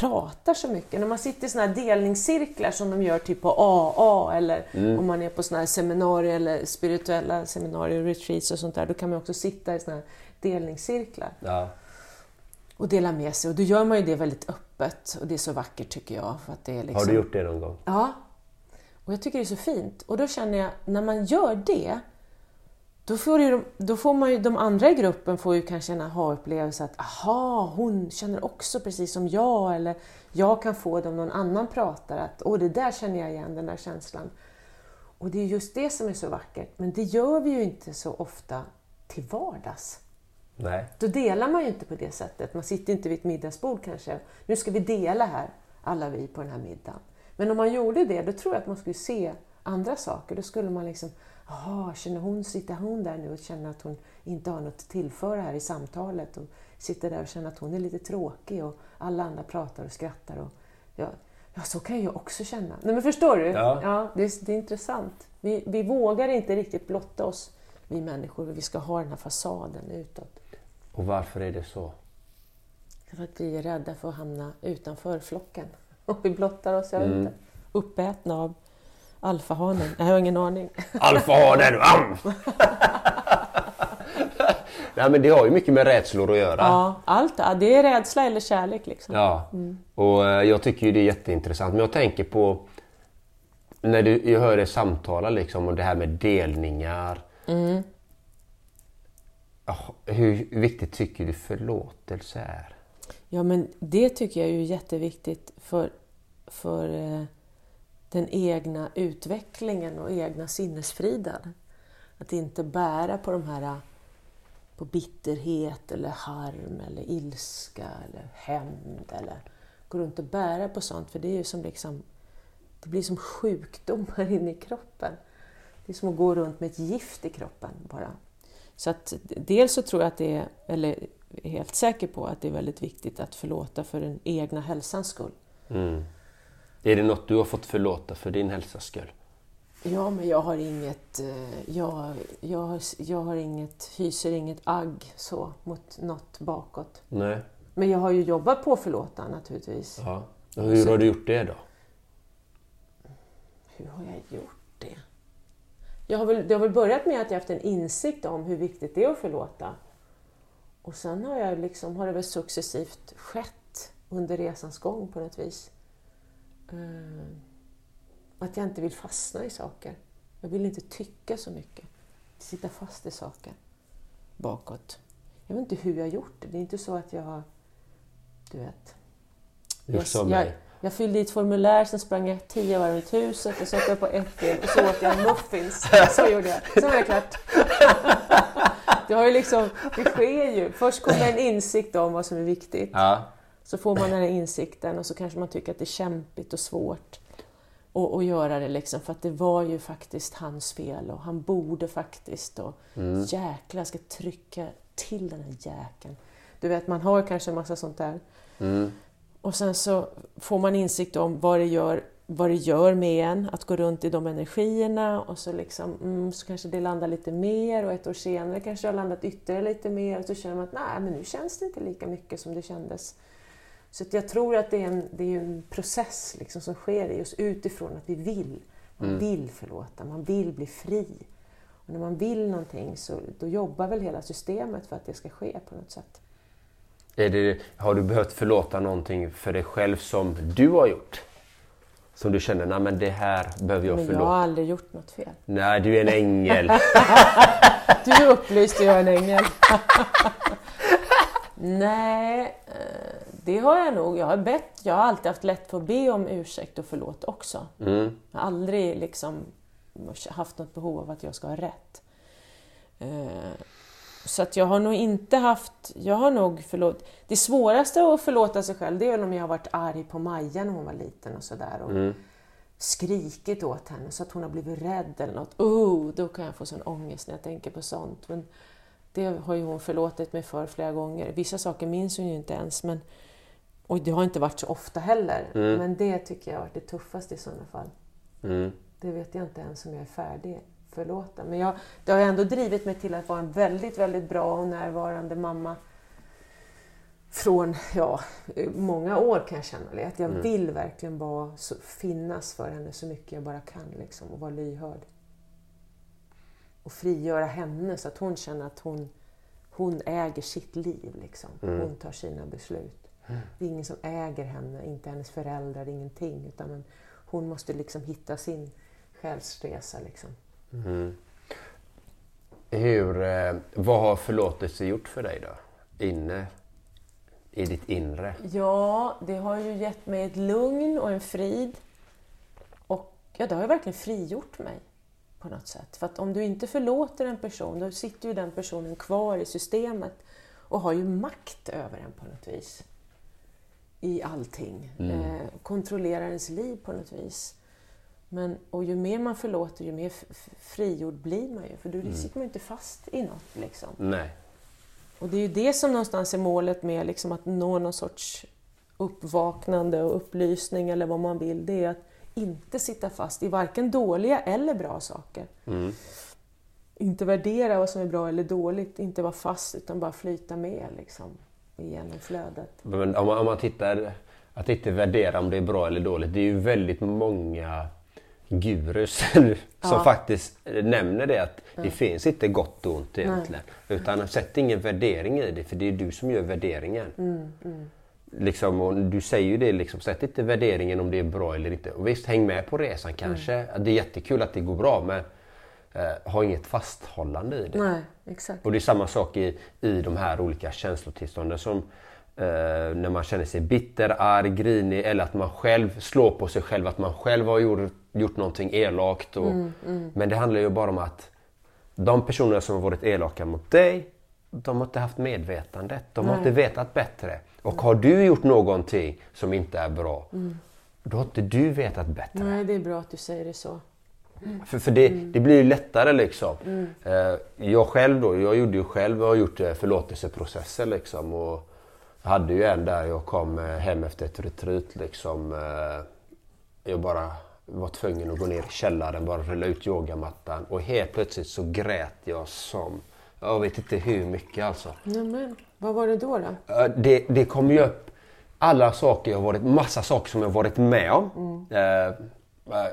pratar så mycket. När man sitter i såna här delningscirklar som de gör typ på AA eller om man är på såna här seminarier eller spirituella seminarier, retreats och sånt där, då kan man också sitta i såna här delningscirklar Ja. och dela med sig. Och då gör man ju det väldigt öppet och det är så vackert tycker jag. För att det är liksom... Har du gjort det någon gång? Ja. Och jag tycker det är så fint. Och då känner jag, när man gör det, då får, ju, då får man ju, de andra i gruppen får ju kanske en aha-upplevelse att aha, hon känner också precis som jag. Eller jag kan få det om någon annan pratar att åh, det där känner jag igen, den där känslan. Och det är just det som är så vackert. Men det gör vi ju inte så ofta till vardags. Nej. Då delar man ju inte på det sättet. Man sitter inte vid ett middagsbord kanske. Nu ska vi dela här, alla vi på den här middagen. Men om man gjorde det, då tror jag att man skulle se andra saker. Då skulle man liksom, jaha, känner hon, sitter hon där nu och känner att hon inte har något att tillföra här i samtalet och sitter där och känner att hon är lite tråkig och alla andra pratar och skrattar. Och, ja, ja, så kan jag också känna. Nej, men förstår du? Ja. det, är, det är intressant. Vi, vi vågar inte riktigt blotta oss, vi människor. Vi ska ha den här fasaden utåt. Och varför är det så? För att vi är rädda för att hamna utanför flocken. *laughs* Och vi blottar oss, jag vet inte. Uppätna av alfahanen. Jag har ingen aning. *laughs* Alfahanen! Nej men det har ju mycket med rädslor att göra. Ja, allt. ja, Det är rädsla eller kärlek liksom. Ja, och eh, jag tycker ju det är jätteintressant. Men jag tänker på när du, jag hör dig samtala liksom om det här med delningar. Ja, Hur viktigt tycker du förlåtelse är? Ja, men det tycker jag är ju jätteviktigt för, för eh, den egna utvecklingen och egna sinnesfriden. Att inte bära på de här på bitterhet eller harm eller ilska eller hämnd eller gå runt och bära på sånt för det är ju som liksom det blir som sjukdomar inne i kroppen. Det är som att gå runt med ett gift i kroppen bara. Så att dels så tror jag att det är, eller är helt säker på att det är väldigt viktigt att förlåta för den egna hälsans skull. Mm. Är det något du har fått förlåta för din hälsas skull? Ja, men jag har inget, eh, jag, jag, jag har inget, hyser inget agg så mot något bakåt. Nej. Men jag har ju jobbat på att förlåta naturligtvis. Ja. Och hur har du gjort det då? Hur har jag gjort det? Jag har väl, det har väl börjat med att jag haft en insikt om hur viktigt det är att förlåta. Och sen har, jag liksom, har det väl successivt skett under resans gång på något vis. Eh, att jag inte vill fastna i saker. Jag vill inte tycka så mycket. Sitta fast i saker bakåt. Jag vet inte hur jag har gjort det. Det är inte så att jag har... Du vet. Gjort som jag, jag fyllde i ett formulär, sen sprang jag tio varv runt huset och så åt jag på ett ben och så åt jag muffins. Så gjorde jag. Sen var det klart. Det, har ju liksom, det sker ju. Först kommer en insikt om vad som är viktigt. Ja. Så får man den här insikten och så kanske man tycker att det är kämpigt och svårt att, att göra det liksom, för att det var ju faktiskt hans fel och han borde faktiskt och jäklar, jag ska trycka till den här jäkeln. Du vet, man har kanske en massa sånt där. Och sen så får man insikt om vad det gör, vad det gör med en att gå runt i de energierna och så, liksom, mm, så kanske det landar lite mer och ett år senare kanske det har landat ytterligare lite mer och så känner man att nej, men nu känns det inte lika mycket som det kändes. Så jag tror att det är en, det är en process liksom som sker just utifrån att vi vill. Man vill förlåta, man vill bli fri. Och när man vill någonting så då jobbar väl hela systemet för att det ska ske på något sätt. Det, har du behövt förlåta någonting för dig själv som du har gjort? Som du känner, nej men det här behöver jag Men jag förlåta. har aldrig gjort något fel. Nej, du är en ängel. *laughs* Du är upplyst och jag är en ängel. *laughs* Nej, eh, det har jag nog. Jag har, bett, jag har alltid haft lätt för att be om ursäkt och förlåt också. Jag har aldrig liksom haft något behov av att jag ska ha rätt. Eh, Så att jag har nog inte haft... Jag har nog förlåt... Det svåraste att förlåta sig själv det är väl om jag har varit arg på Maja när hon var liten och sådär. Och skrikit åt henne så att hon har blivit rädd eller något. Oh, då kan jag få sån ångest när jag tänker på sånt. Men det har ju hon förlåtit mig för flera gånger. Vissa saker minns hon ju inte ens. Men, och det har inte varit så ofta heller. Men det tycker jag har varit det tuffaste i sådana fall. Det vet jag inte ens om jag är färdig förlåta. Men jag, det har ändå drivit mig till att vara en väldigt, väldigt bra och närvarande mamma från ja, många år kan jag känna. Att jag vill verkligen vara, så, finnas för henne så mycket jag bara kan liksom, och vara lyhörd. Och frigöra henne så att hon känner att hon, hon äger sitt liv. Liksom. Hon tar sina beslut. Det är ingen som äger henne, inte hennes föräldrar, ingenting. Utan hon måste liksom hitta sin själsresa. Liksom. Hur, eh, vad har förlåtelse gjort för dig då? Inne i ditt inre? Ja, det har ju gett mig ett lugn och en frid. Och ja, det har ju verkligen frigjort mig på något sätt. För att om du inte förlåter en person, då sitter ju den personen kvar i systemet och har ju makt över en på något vis. I allting. Eh, kontrollerar ens liv på något vis. Men, och ju mer man förlåter, ju mer frigjord blir man ju. För då sitter man ju inte fast i något. Liksom. Nej. Och det är ju det som någonstans är målet med liksom att nå någon sorts uppvaknande och upplysning eller vad man vill. Det är att inte sitta fast i varken dåliga eller bra saker. Inte värdera vad som är bra eller dåligt, inte vara fast utan bara flyta med liksom, genom flödet. Men om man, om man tittar, att inte värdera om det är bra eller dåligt. Det är ju väldigt många gurus *laughs* som faktiskt nämner det att det finns inte gott och ont egentligen. Utan sätt ingen värdering i det för det är du som gör värderingen. Liksom, och du säger ju det, liksom, sätt inte värderingen om det är bra eller inte. Och visst, häng med på resan kanske. Det är jättekul att det går bra men eh, ha inget fasthållande i det. Nej, exakt. Och det är samma sak i, i de här olika känslotillstånden som eh, när man känner sig bitter, arg, grinig eller att man själv slår på sig själv, att man själv har gjort, gjort någonting elakt. Och, Men det handlar ju bara om att de personerna som har varit elaka mot dig, de har inte haft medvetandet. De har inte vetat bättre. Och har du gjort någonting som inte är bra, då har inte du vetat bättre. Nej, det är bra att du säger det så. För, för det, det blir ju lättare liksom. Eh, jag själv då, jag gjorde ju själv, jag har gjort eh, förlåtelseprocesser liksom. Och jag hade ju en där jag kom eh, hem efter ett retreat liksom. Jag bara var tvungen att gå ner i källaren, bara rulla ut yogamattan och helt plötsligt så grät jag som Jag vet inte hur mycket alltså. Ja, men, vad var det då? då? Det, det kommer ju upp alla saker jag varit, massa saker som jag varit med om. Eh, eh,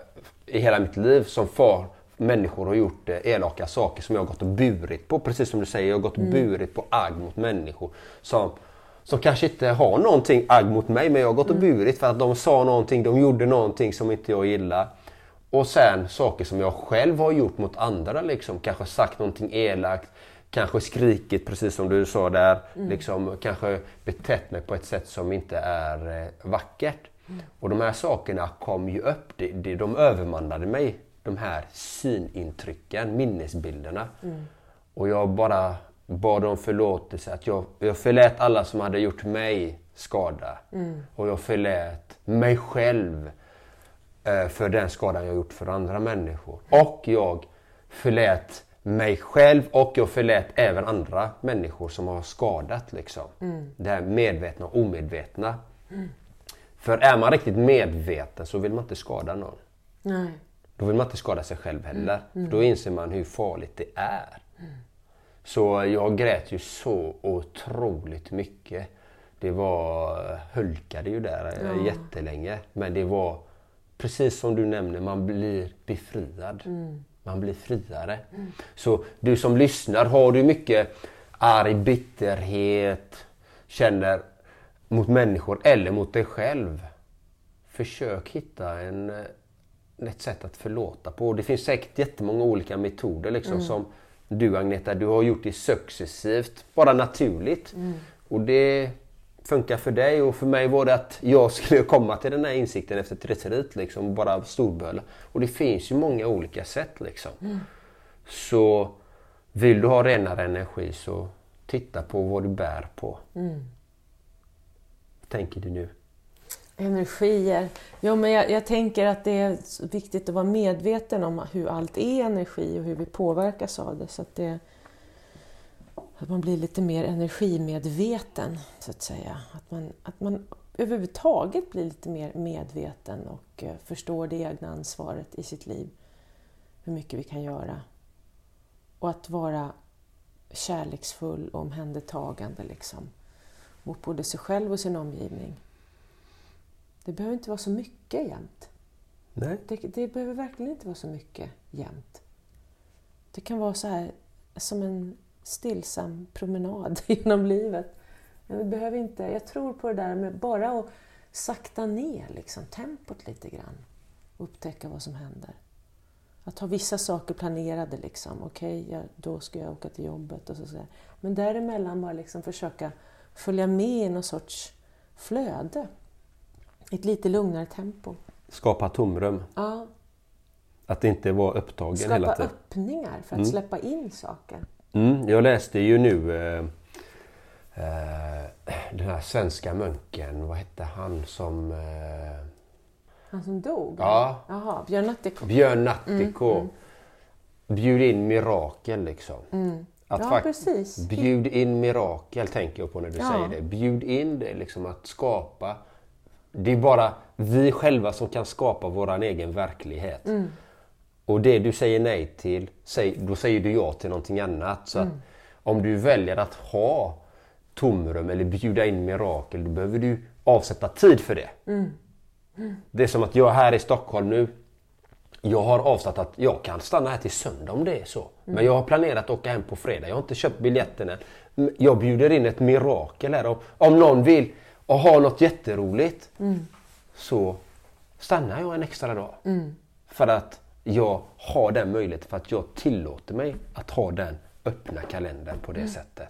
I hela mitt liv som far människor har gjort eh, elaka saker som jag har gått och burit på. Precis som du säger, jag har gått och burit på agg mot människor. Som, som kanske inte har någonting agg mot mig men jag har gått och burit för att de sa någonting, de gjorde någonting som inte jag gillar. Och sen saker som jag själv har gjort mot andra liksom. Kanske sagt någonting elakt. Kanske skrikit precis som du sa där. Liksom, kanske betett mig på ett sätt som inte är eh, vackert. Och de här sakerna kom ju upp. Det, det, de övermannade mig. De här synintrycken, minnesbilderna. Och jag bara bad om förlåtelse. Att jag, jag förlät alla som hade gjort mig skada. Och jag förlät mig själv eh, för den skadan jag gjort för andra människor. Och jag förlät mig själv och jag förlät även andra människor som har skadat. Liksom. Det här medvetna och omedvetna. För är man riktigt medveten så vill man inte skada någon. Nej. Då vill man inte skada sig själv heller. För då inser man hur farligt det är. Så jag grät ju så otroligt mycket. Det var, hulkade ju där ja. jättelänge. Men det var precis som du nämner, man blir befriad. Man blir friare. Så du som lyssnar, har du mycket arg, bitterhet, känner mot människor eller mot dig själv. Försök hitta en, eh, ett sätt att förlåta på. Det finns säkert jättemånga olika metoder liksom, som du Agneta, du har gjort det successivt, bara naturligt. Och det funkar för dig och för mig var det att jag skulle komma till den här insikten efter ett retreat, liksom, bara storböla. Och det finns ju många olika sätt liksom. Så vill du ha renare energi så titta på vad du bär på. Vad tänker du nu? Energier. Jo, men jag, jag tänker att det är viktigt att vara medveten om hur allt är energi och hur vi påverkas av det. Så att, det, att man blir lite mer energimedveten, så att säga. Att man, att man överhuvudtaget blir lite mer medveten och eh, förstår det egna ansvaret i sitt liv. Hur mycket vi kan göra. Och att vara kärleksfull och omhändertagande liksom, mot både sig själv och sin omgivning. Det behöver inte vara så mycket jämt. Nej. Det, det behöver verkligen inte vara så mycket jämt. Det kan vara så här som en stillsam promenad *laughs* genom livet. Men det behöver inte, jag tror på det där med bara att sakta ner liksom, tempot lite grann. Och upptäcka vad som händer. Att ha vissa saker planerade. Liksom. Okej, ja, då ska jag åka till jobbet. Och så, så. Men däremellan bara liksom försöka följa med i någon sorts flöde. Ett lite lugnare tempo. Skapa tomrum. Ja, Att inte vara upptagen hela skapa tiden. öppningar för att släppa in saker. Mm, jag läste ju nu eh, eh, den här svenska munken, vad hette han som... Eh, Han som dog? Ja. Jaha, Björn Natthiko. Björn Natthiko. Bjud in mirakel liksom. Att Ja, precis. Bjud in mirakel tänker jag på när du Ja. säger det. Bjud in det liksom att skapa. Det är bara vi själva som kan skapa våran egen verklighet. Mm. Och det du säger nej till, då säger du ja till någonting annat. Så att Mm. om du väljer att ha tomrum eller bjuda in mirakel, då behöver du avsätta tid för det. Mm. Det är som att jag är här i Stockholm nu. Jag har avsatt att jag kan stanna här till söndag om det är så. Men jag har planerat att åka hem på fredag. Jag har inte köpt. M- Jag bjuder in ett mirakel här. Om, om någon vill och ha något jätteroligt så stannar jag en extra dag. För att jag har den möjligheten. För att jag tillåter mig att ha den öppna kalendern på det sättet.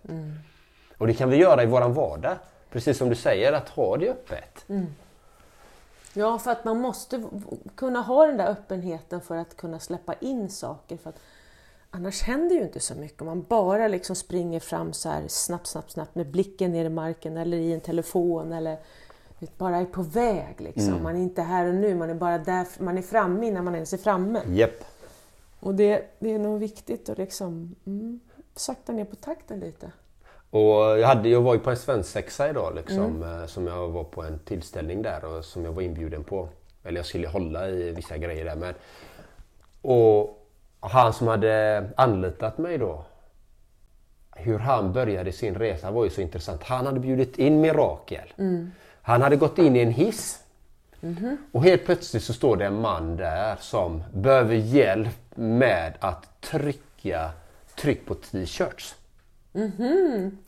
Och det kan vi göra i våran vardag. Precis som du säger, att ha det öppet. Ja, för att man måste kunna ha den där öppenheten för att kunna släppa in saker. För att annars händer ju inte så mycket. Om man bara liksom springer fram så här snabbt, snabbt, snabbt med blicken ner i marken eller i en telefon eller vet, bara är på väg. Liksom. Man är inte här och nu, man är bara där, man är framme innan man ens är framme. Japp. Och det, det är nog viktigt att liksom, mm, sakta ner på takten lite. Och jag, hade, jag var ju på en svensexa idag liksom, mm. som jag var på en tillställning där och som jag var inbjuden på. Eller jag skulle hålla i vissa grejer där. Men, och han som hade anlitat mig då. hur han började sin resa var ju så intressant. Han hade bjudit in Mirakel. Han hade gått in i en hiss. Och helt plötsligt så står det en man där som behöver hjälp med att trycka tryck på t-shirts.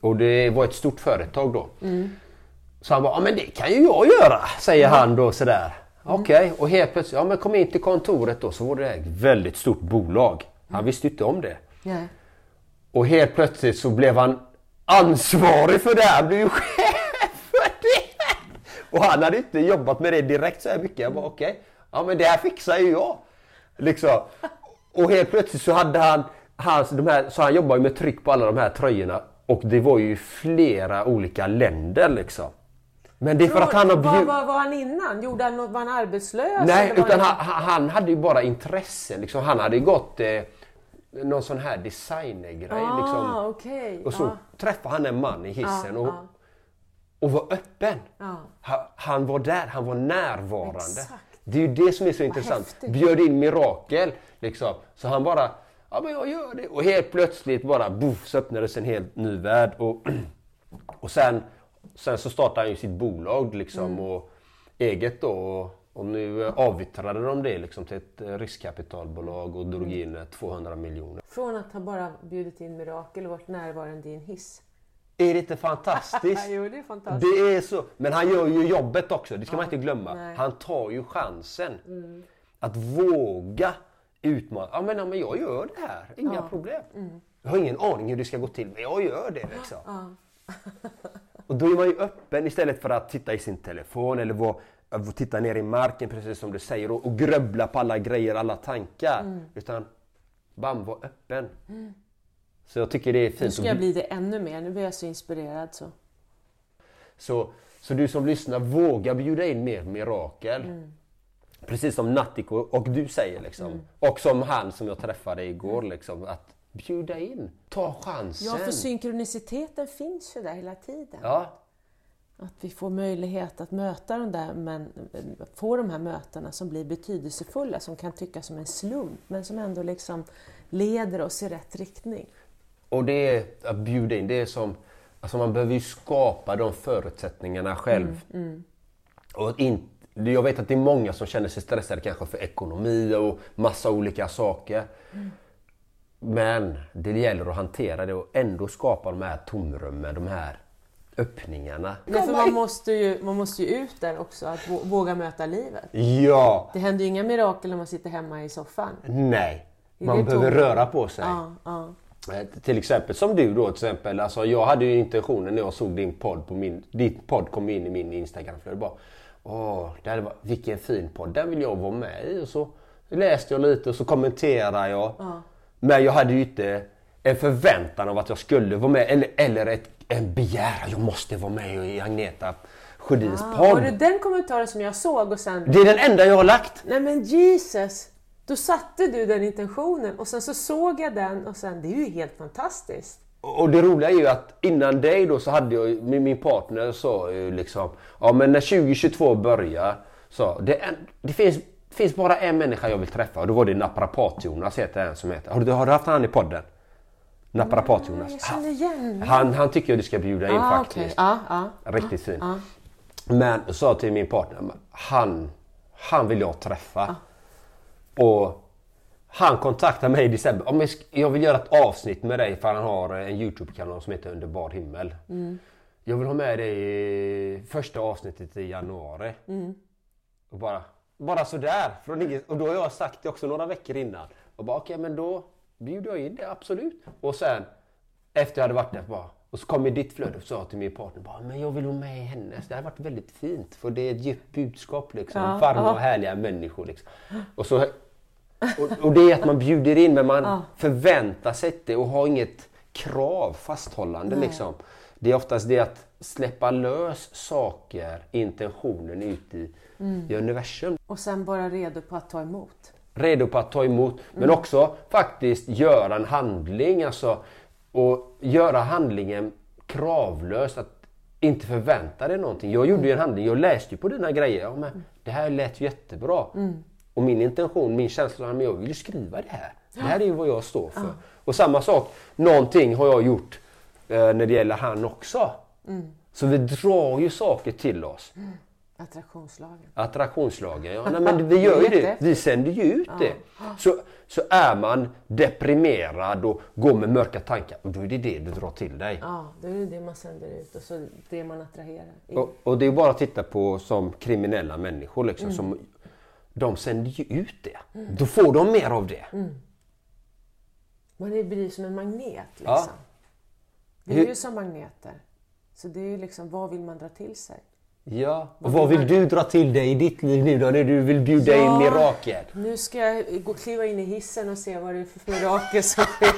Och det var ett stort företag då. Så han bara, ja men det kan ju jag göra, säger han då sådär. Okej, och helt plötsligt, ja men kom in till kontoret då så var det ett väldigt stort bolag. Han visste ju inte om det. Nej. Och helt plötsligt så blev han ansvarig för det. Han blev ju *laughs* chef för det. Och han hade inte jobbat med det direkt så här mycket. Jag bara okej, ja men det här fixar ju jag. Liksom. Och helt plötsligt så hade han, hans, de här, så han jobbar ju med tryck på alla de här tröjorna. Och det var ju flera olika länder liksom. Men det är för att han har Vad bjudit... var, var han innan? Gjorde han något, var han arbetslös? Nej, utan han, han hade ju bara intresse. Liksom. Han hade ju gått eh, någon sån här designergrej. Ah, liksom. okej. Och så Ah. träffade han en man i hissen Ja, och, ja. och var öppen. Ja. Han, han var där, han var närvarande. Exakt. Det är ju det som är så intressant. häftigt. Bjöd in mirakel. Liksom. Så han bara, ja men jag gör det. Och helt plötsligt bara boff, så öppnades en helt ny värld. Och, *clears throat* och sen, sen så startade han ju sitt bolag liksom, Mm. och eget då. Och, och nu eh, avyttrade de det liksom, till ett eh, riskkapitalbolag och drog in eh, 200 miljoner. Från att ha bara bjudit in mirakel och varit närvarande i en hiss. Är det inte fantastiskt? *laughs* jo, det är fantastiskt. Det är så. Men han gör ju jobbet också, det ska man inte glömma. nej. Han tar ju chansen. Att våga utmana. Ja men, ja, men jag gör det här, inga problem. Jag har ingen aning hur det ska gå till, men jag gör det. Liksom. Och då är man ju öppen istället för att titta i sin telefon eller vara, titta ner i marken precis som du säger och, och gröbbla på alla grejer, alla tankar. Utan bam, var öppen. Så jag tycker det är fint. Nu ska att jag bli- bli det ännu mer. Nu blir jag så inspirerad. Så. Så, så du som lyssnar, våga bjuda in mer mirakel. Mm. Precis som Nattiko och du säger liksom. Och som han som jag träffade igår liksom. Att bjuda in, ta chansen. Ja, för synkroniciteten finns ju där hela tiden. Ja, Att vi får möjlighet att möta de där, men få de här mötena som blir betydelsefulla, som kan tyckas som en slump, men som ändå liksom leder oss i rätt riktning. och det är att bjuda in. Det är som, alltså man behöver ju skapa de förutsättningarna själv. Mm, Och in, jag vet att det är många som känner sig stressade kanske för ekonomi och massa olika saker. Mm. Men det gäller att hantera det och ändå skapa de här tomrummen, de här öppningarna. Nej, för man måste, ju, man måste ju ut där också, att vå- våga möta livet. Ja! Det händer ju inga mirakel när man sitter hemma i soffan. Nej. Man behöver tom- röra på sig. Ja, ja. Eh, Till exempel som du då till exempel. Alltså jag hade ju intentionen när jag såg din podd på min, din podd kom in i min Instagramflöde bara. Åh, det hade varit, vilken fin podd, den vill jag vara med i. Och så läste jag lite och så kommenterade jag. Men jag hade ju inte en förväntan av att jag skulle vara med eller, eller ett, en begäran, jag måste vara med i Agneta Sjödins Ah, podd. var det den kommentaren som jag såg och sen... Det är den enda jag har lagt. Nej men Jesus! Då satte du den intentionen och sen så såg jag den och sen, det är ju helt fantastiskt. Och det roliga är ju att innan dig då så hade jag min, min partner sa ju liksom Ja men när 2022 börjar så det, är, det finns, finns bara en människa jag vill träffa och då var det Naprapat-Jonas heter en som heter. Har du, har du haft han i podden? Naprapat-Jonas. Igen Han, han tycker jag du ska bjuda in ah, faktiskt. okej. Ja, ja. Riktigt fin. Men sa till min partner, han, han vill jag träffa. Och han kontaktade mig i december. Om jag, vill göra ett avsnitt med dig för han har en Youtube-kanal som heter Under bar himmel. Jag vill ha med dig i första avsnittet i januari. Och bara, bara sådär. Från och då har jag sagt det också några veckor innan. Och bara okej men då bjuder jag in det, absolut. Och sen efter jag hade varit där bara och så kom i ditt flöde och sa till min partner bara, men jag vill vara med i hennes. Det hade varit väldigt fint för det är ett djupt budskap liksom. Ja, Varma och härliga människor liksom. Och, så, och, och det är att man bjuder in men man förväntar sig inte och har inget krav, fasthållande liksom. Det är oftast det att släppa lös saker, intentionen ut i, i universum. Och sen bara redo på att ta emot. Redo på att ta emot men också faktiskt göra en handling alltså, och göra handlingen kravlös. Att inte förvänta dig någonting. Jag gjorde ju en handling, jag läste ju på dina grejer. Ja, men det här lät ju jättebra. Och min intention, min känsla att jag vill ju skriva det här. Det här är ju vad jag står för. Och samma sak, någonting har jag gjort eh, när det gäller han också. Så vi drar ju saker till oss. Attraktionslagen. Attraktionslagen, ja. *laughs* Nej, men vi gör ju det. Vi sänder ju ut det. Så, så är man deprimerad och går med mörka tankar, och då är det det du drar till dig. Ja, det är det man sänder ut och så det man attraherar. Och, och det är bara att titta på som kriminella människor. Liksom, som, de sänder ju ut det. Då får de mer av det. Man är- blir som en magnet liksom. Ja. Vi är ju som magneter. Så det är ju liksom, vad vill man dra till sig? Ja. Och vad vill du dra till dig i ditt liv nu då? När du vill bjuda Ja. in mirakel? Nu ska jag gå kliva in i hissen och se vad det är för mirakel som sker. *laughs*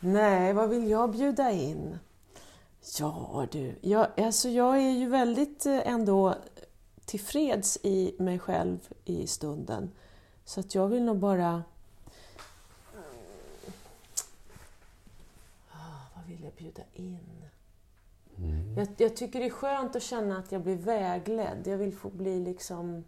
Nej, vad vill jag bjuda in? Ja du, jag, alltså jag är ju väldigt eh, ändå tillfreds i mig själv i stunden. Så att jag vill nog bara... Ah, vad vill jag bjuda in? Jag, jag tycker det är skönt att känna att jag blir vägledd. Jag vill få bli liksom...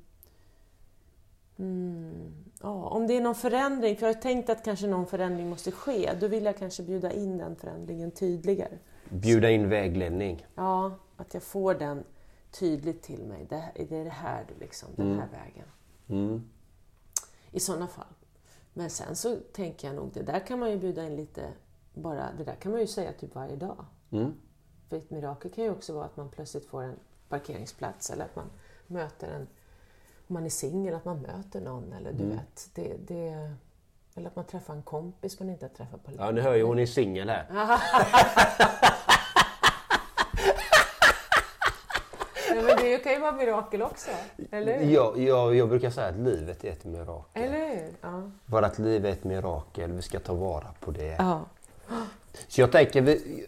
Mm, ja, om det är någon förändring, för jag har tänkt att kanske någon förändring måste ske, då vill jag kanske bjuda in den förändringen tydligare. Bjuda in vägledning. Ja, att jag får den tydligt till mig. Det, det är det här, du liksom, den här vägen. Mm. I sådana fall. Men sen så tänker jag nog, det där kan man ju bjuda in lite, bara, det där kan man ju säga typ varje dag. Mm. För ett mirakel kan ju också vara att man plötsligt får en parkeringsplats eller att man möter en, om man är singel, att man möter någon eller du Mm. vet. Det, det, eller att man träffar en kompis man inte har träffat på Ja, ni hör ju hon är singel här. Ja, men det kan ju vara mirakel också, eller hur? Jag, jag, jag brukar säga att livet är ett mirakel. Eller hur? Ja. Bara att livet är ett mirakel, vi ska ta vara på det. ja. Så jag tänker, vi,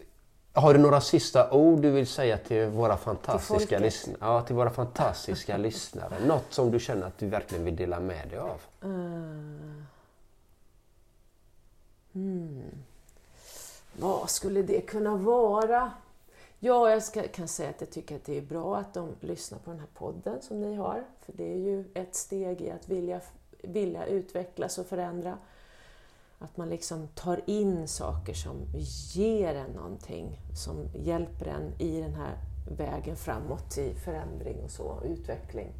har du några sista ord du vill säga till våra fantastiska folket? lyssnare? Ja, till våra fantastiska *laughs* lyssnare. Något som du känner att du verkligen vill dela med dig av? Mm. Mm. Vad skulle det kunna vara? Ja, jag ska, kan säga att jag tycker att det är bra att de lyssnar på den här podden som ni har. För det är ju ett steg i att vilja, vilja utvecklas och förändra. Att man liksom tar in saker som ger en någonting, som hjälper en i den här vägen framåt i förändring och så, utveckling.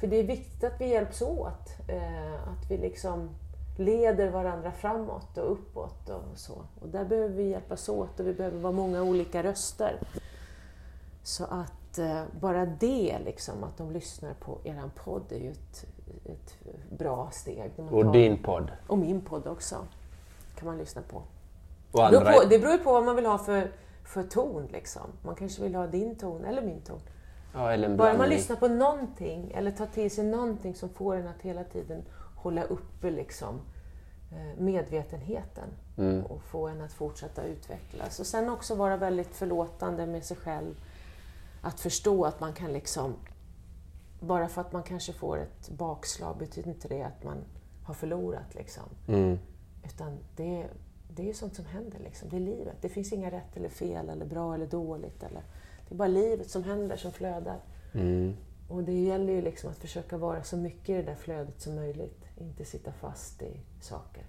För det är viktigt att vi hjälps åt, eh, att vi liksom leder varandra framåt och uppåt och så. Och där behöver vi hjälpas åt och vi behöver vara många olika röster. Så att eh, bara det, liksom, att de lyssnar på eran podd är ju ett, ett bra steg. Och din podd? Och min podd också. kan man lyssna på. Och Det beror andra... på, det beror på vad man vill ha för, för ton. Liksom. Man kanske vill ha din ton eller min ton. Ja, eller Bara man lyssnar på någonting eller tar till sig någonting som får en att hela tiden hålla uppe liksom, eh, medvetenheten Mm. och få en att fortsätta utvecklas. Och sen också vara väldigt förlåtande med sig själv. Att förstå att man kan liksom, bara för att man kanske får ett bakslag betyder inte det att man har förlorat. Liksom. Mm. Utan det, det är ju sånt som händer. Liksom. Det är livet. Det finns inga rätt eller fel, eller bra eller dåligt. Eller, det är bara livet som händer, som flödar. Mm. Och det gäller ju liksom att försöka vara så mycket i det där flödet som möjligt. Inte sitta fast i saker.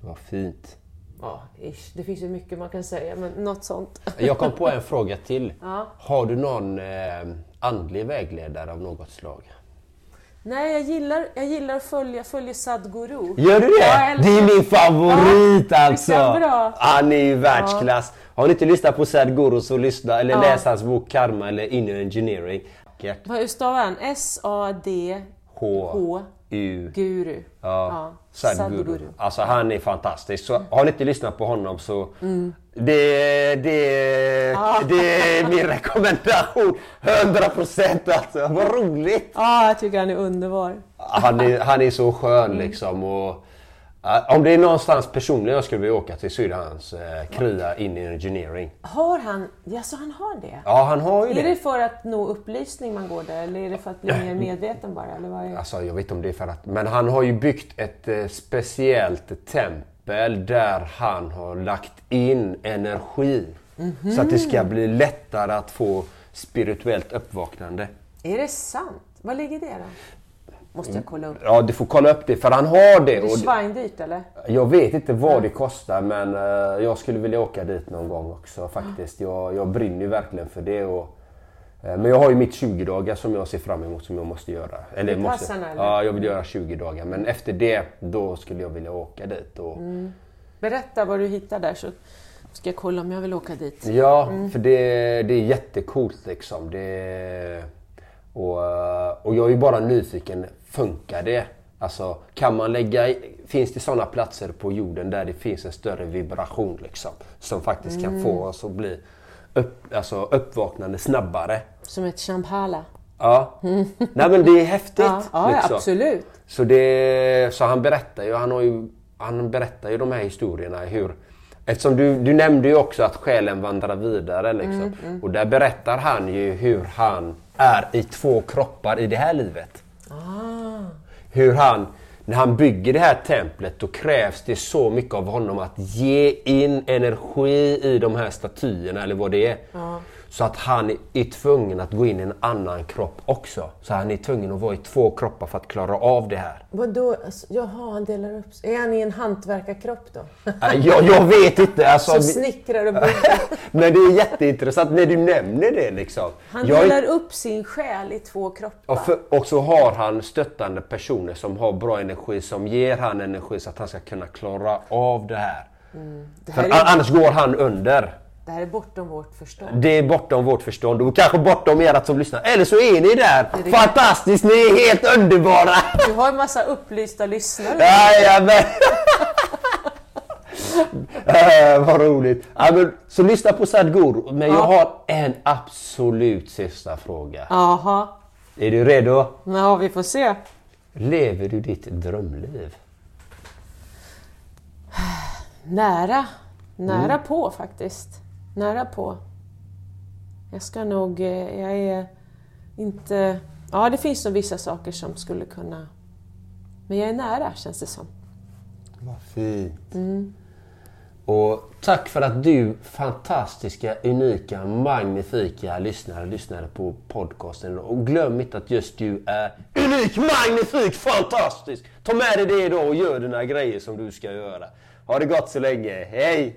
Vad fint. Ja, ish. Det finns ju mycket man kan säga, men något sånt. Jag kom på en fråga till. *laughs* Ja. Har du någon eh, andlig vägledare av något slag? Nej, jag gillar, jag gillar att följa, följa Sadhguru. Gör du det? Ja, det är min favorit Ja, alltså! bra. Han är ju världsklass. Har ni inte lyssnat på Sadhguru så lyssna eller Ja. läs hans bok Karma eller Inner Engineering. Vad- Hur stavar han? S-A-D... H. U. Guru. Ja, Sadhguru. Sadhguru. Alltså han är fantastisk. Så har ni inte lyssnat på honom så Mm. det, det, det är min rekommendation. 100% alltså. Vad roligt! Ja, jag tycker han är underbar. Han är, han är så Mm. skön liksom. Och, om det är någonstans personligen jag skulle vilja åka till så är det hans eh, krya in i engineering. Har han... Ja, så han har det? Ja, han har ju Är det det. för att nå upplysning man går där eller är det för att bli mer medveten bara? Eller vad är... Alltså, jag vet inte om det är för att... Men han har ju byggt ett eh, speciellt tempel där han har lagt in energi. Så att det ska bli lättare att få spirituellt uppvaknande. Är det sant? Var ligger det då? Måste jag kolla upp. Ja, du får kolla upp det för han har det. Det är och- svindyrt eller? Jag vet inte vad det kostar men eh, jag skulle vilja åka dit någon gång också faktiskt. Jag, jag brinner ju verkligen för det. Och, eh, men jag har ju mitt 20 dagar som jag ser fram emot som jag måste göra. Eller måste, Vipassana, eller? Ja, jag vill göra 20 dagar. Men efter det, då skulle jag vilja åka dit. Och, Berätta vad du hittar där så ska jag kolla om jag vill åka dit. Ja, för det, det är jättecoolt liksom. Det, och, eh, och jag är ju bara nyfiken, funkar det? Alltså, kan man lägga finns det sådana platser på jorden där det finns en större vibration liksom? Som faktiskt kan få oss att bli upp, alltså, uppvaknande snabbare. Som ett champala. Ja. *laughs* Nej men det är häftigt. Ja, ja liksom. absolut. Så, det, så han berättar ju, han, har ju, han berättar ju de här historierna hur Eftersom du, du nämnde ju också att själen vandrar vidare liksom. Och där berättar han ju hur han är i två kroppar i det här livet. Hur han, när han bygger det här templet då krävs det så mycket av honom att ge in energi i de här statyerna eller vad det är. Så att han är tvungen att gå in i en annan kropp också. Så han är tvungen att vara i två kroppar för att klara av det här. Vadå? Alltså, jaha, han delar upp sig. Är han i en hantverkarkropp då? Äh, Jag, jag vet inte. Alltså, Som snickrar och *laughs* bygger. men det är jätteintressant när du nämner det liksom. Han Jag delar upp sin själ i två kroppar. och, för, och så har han stöttande personer som har bra energi som ger han energi så att han ska kunna klara av det här. det, För här är, annars går han under. Det här är bortom vårt förstånd. Det är bortom vårt förstånd och kanske bortom ert som lyssnar. Eller så är ni där. det. Fantastiskt, ni är helt underbara! Du har en massa upplysta lyssnare. Jajamän! äh, *laughs* vad roligt. Ja, så lyssna på Sadhguru. Men jag har en absolut sista fråga. Jaha. Är du redo? Ja, vi får se. Lever du ditt drömliv? Nära. Nära på faktiskt. Nära på. Jag ska nog... eh, Jag är inte... Ja, det finns nog vissa saker som skulle kunna... Men jag är nära, känns det som. Vad fint. Och tack för att du fantastiska, unika, magnifika lyssnare lyssnade på podcasten. Och glöm inte att just du är unik, magnifik, fantastisk! Ta med dig det då och gör dina grejer som du ska göra. Ha det gott så länge. Hej!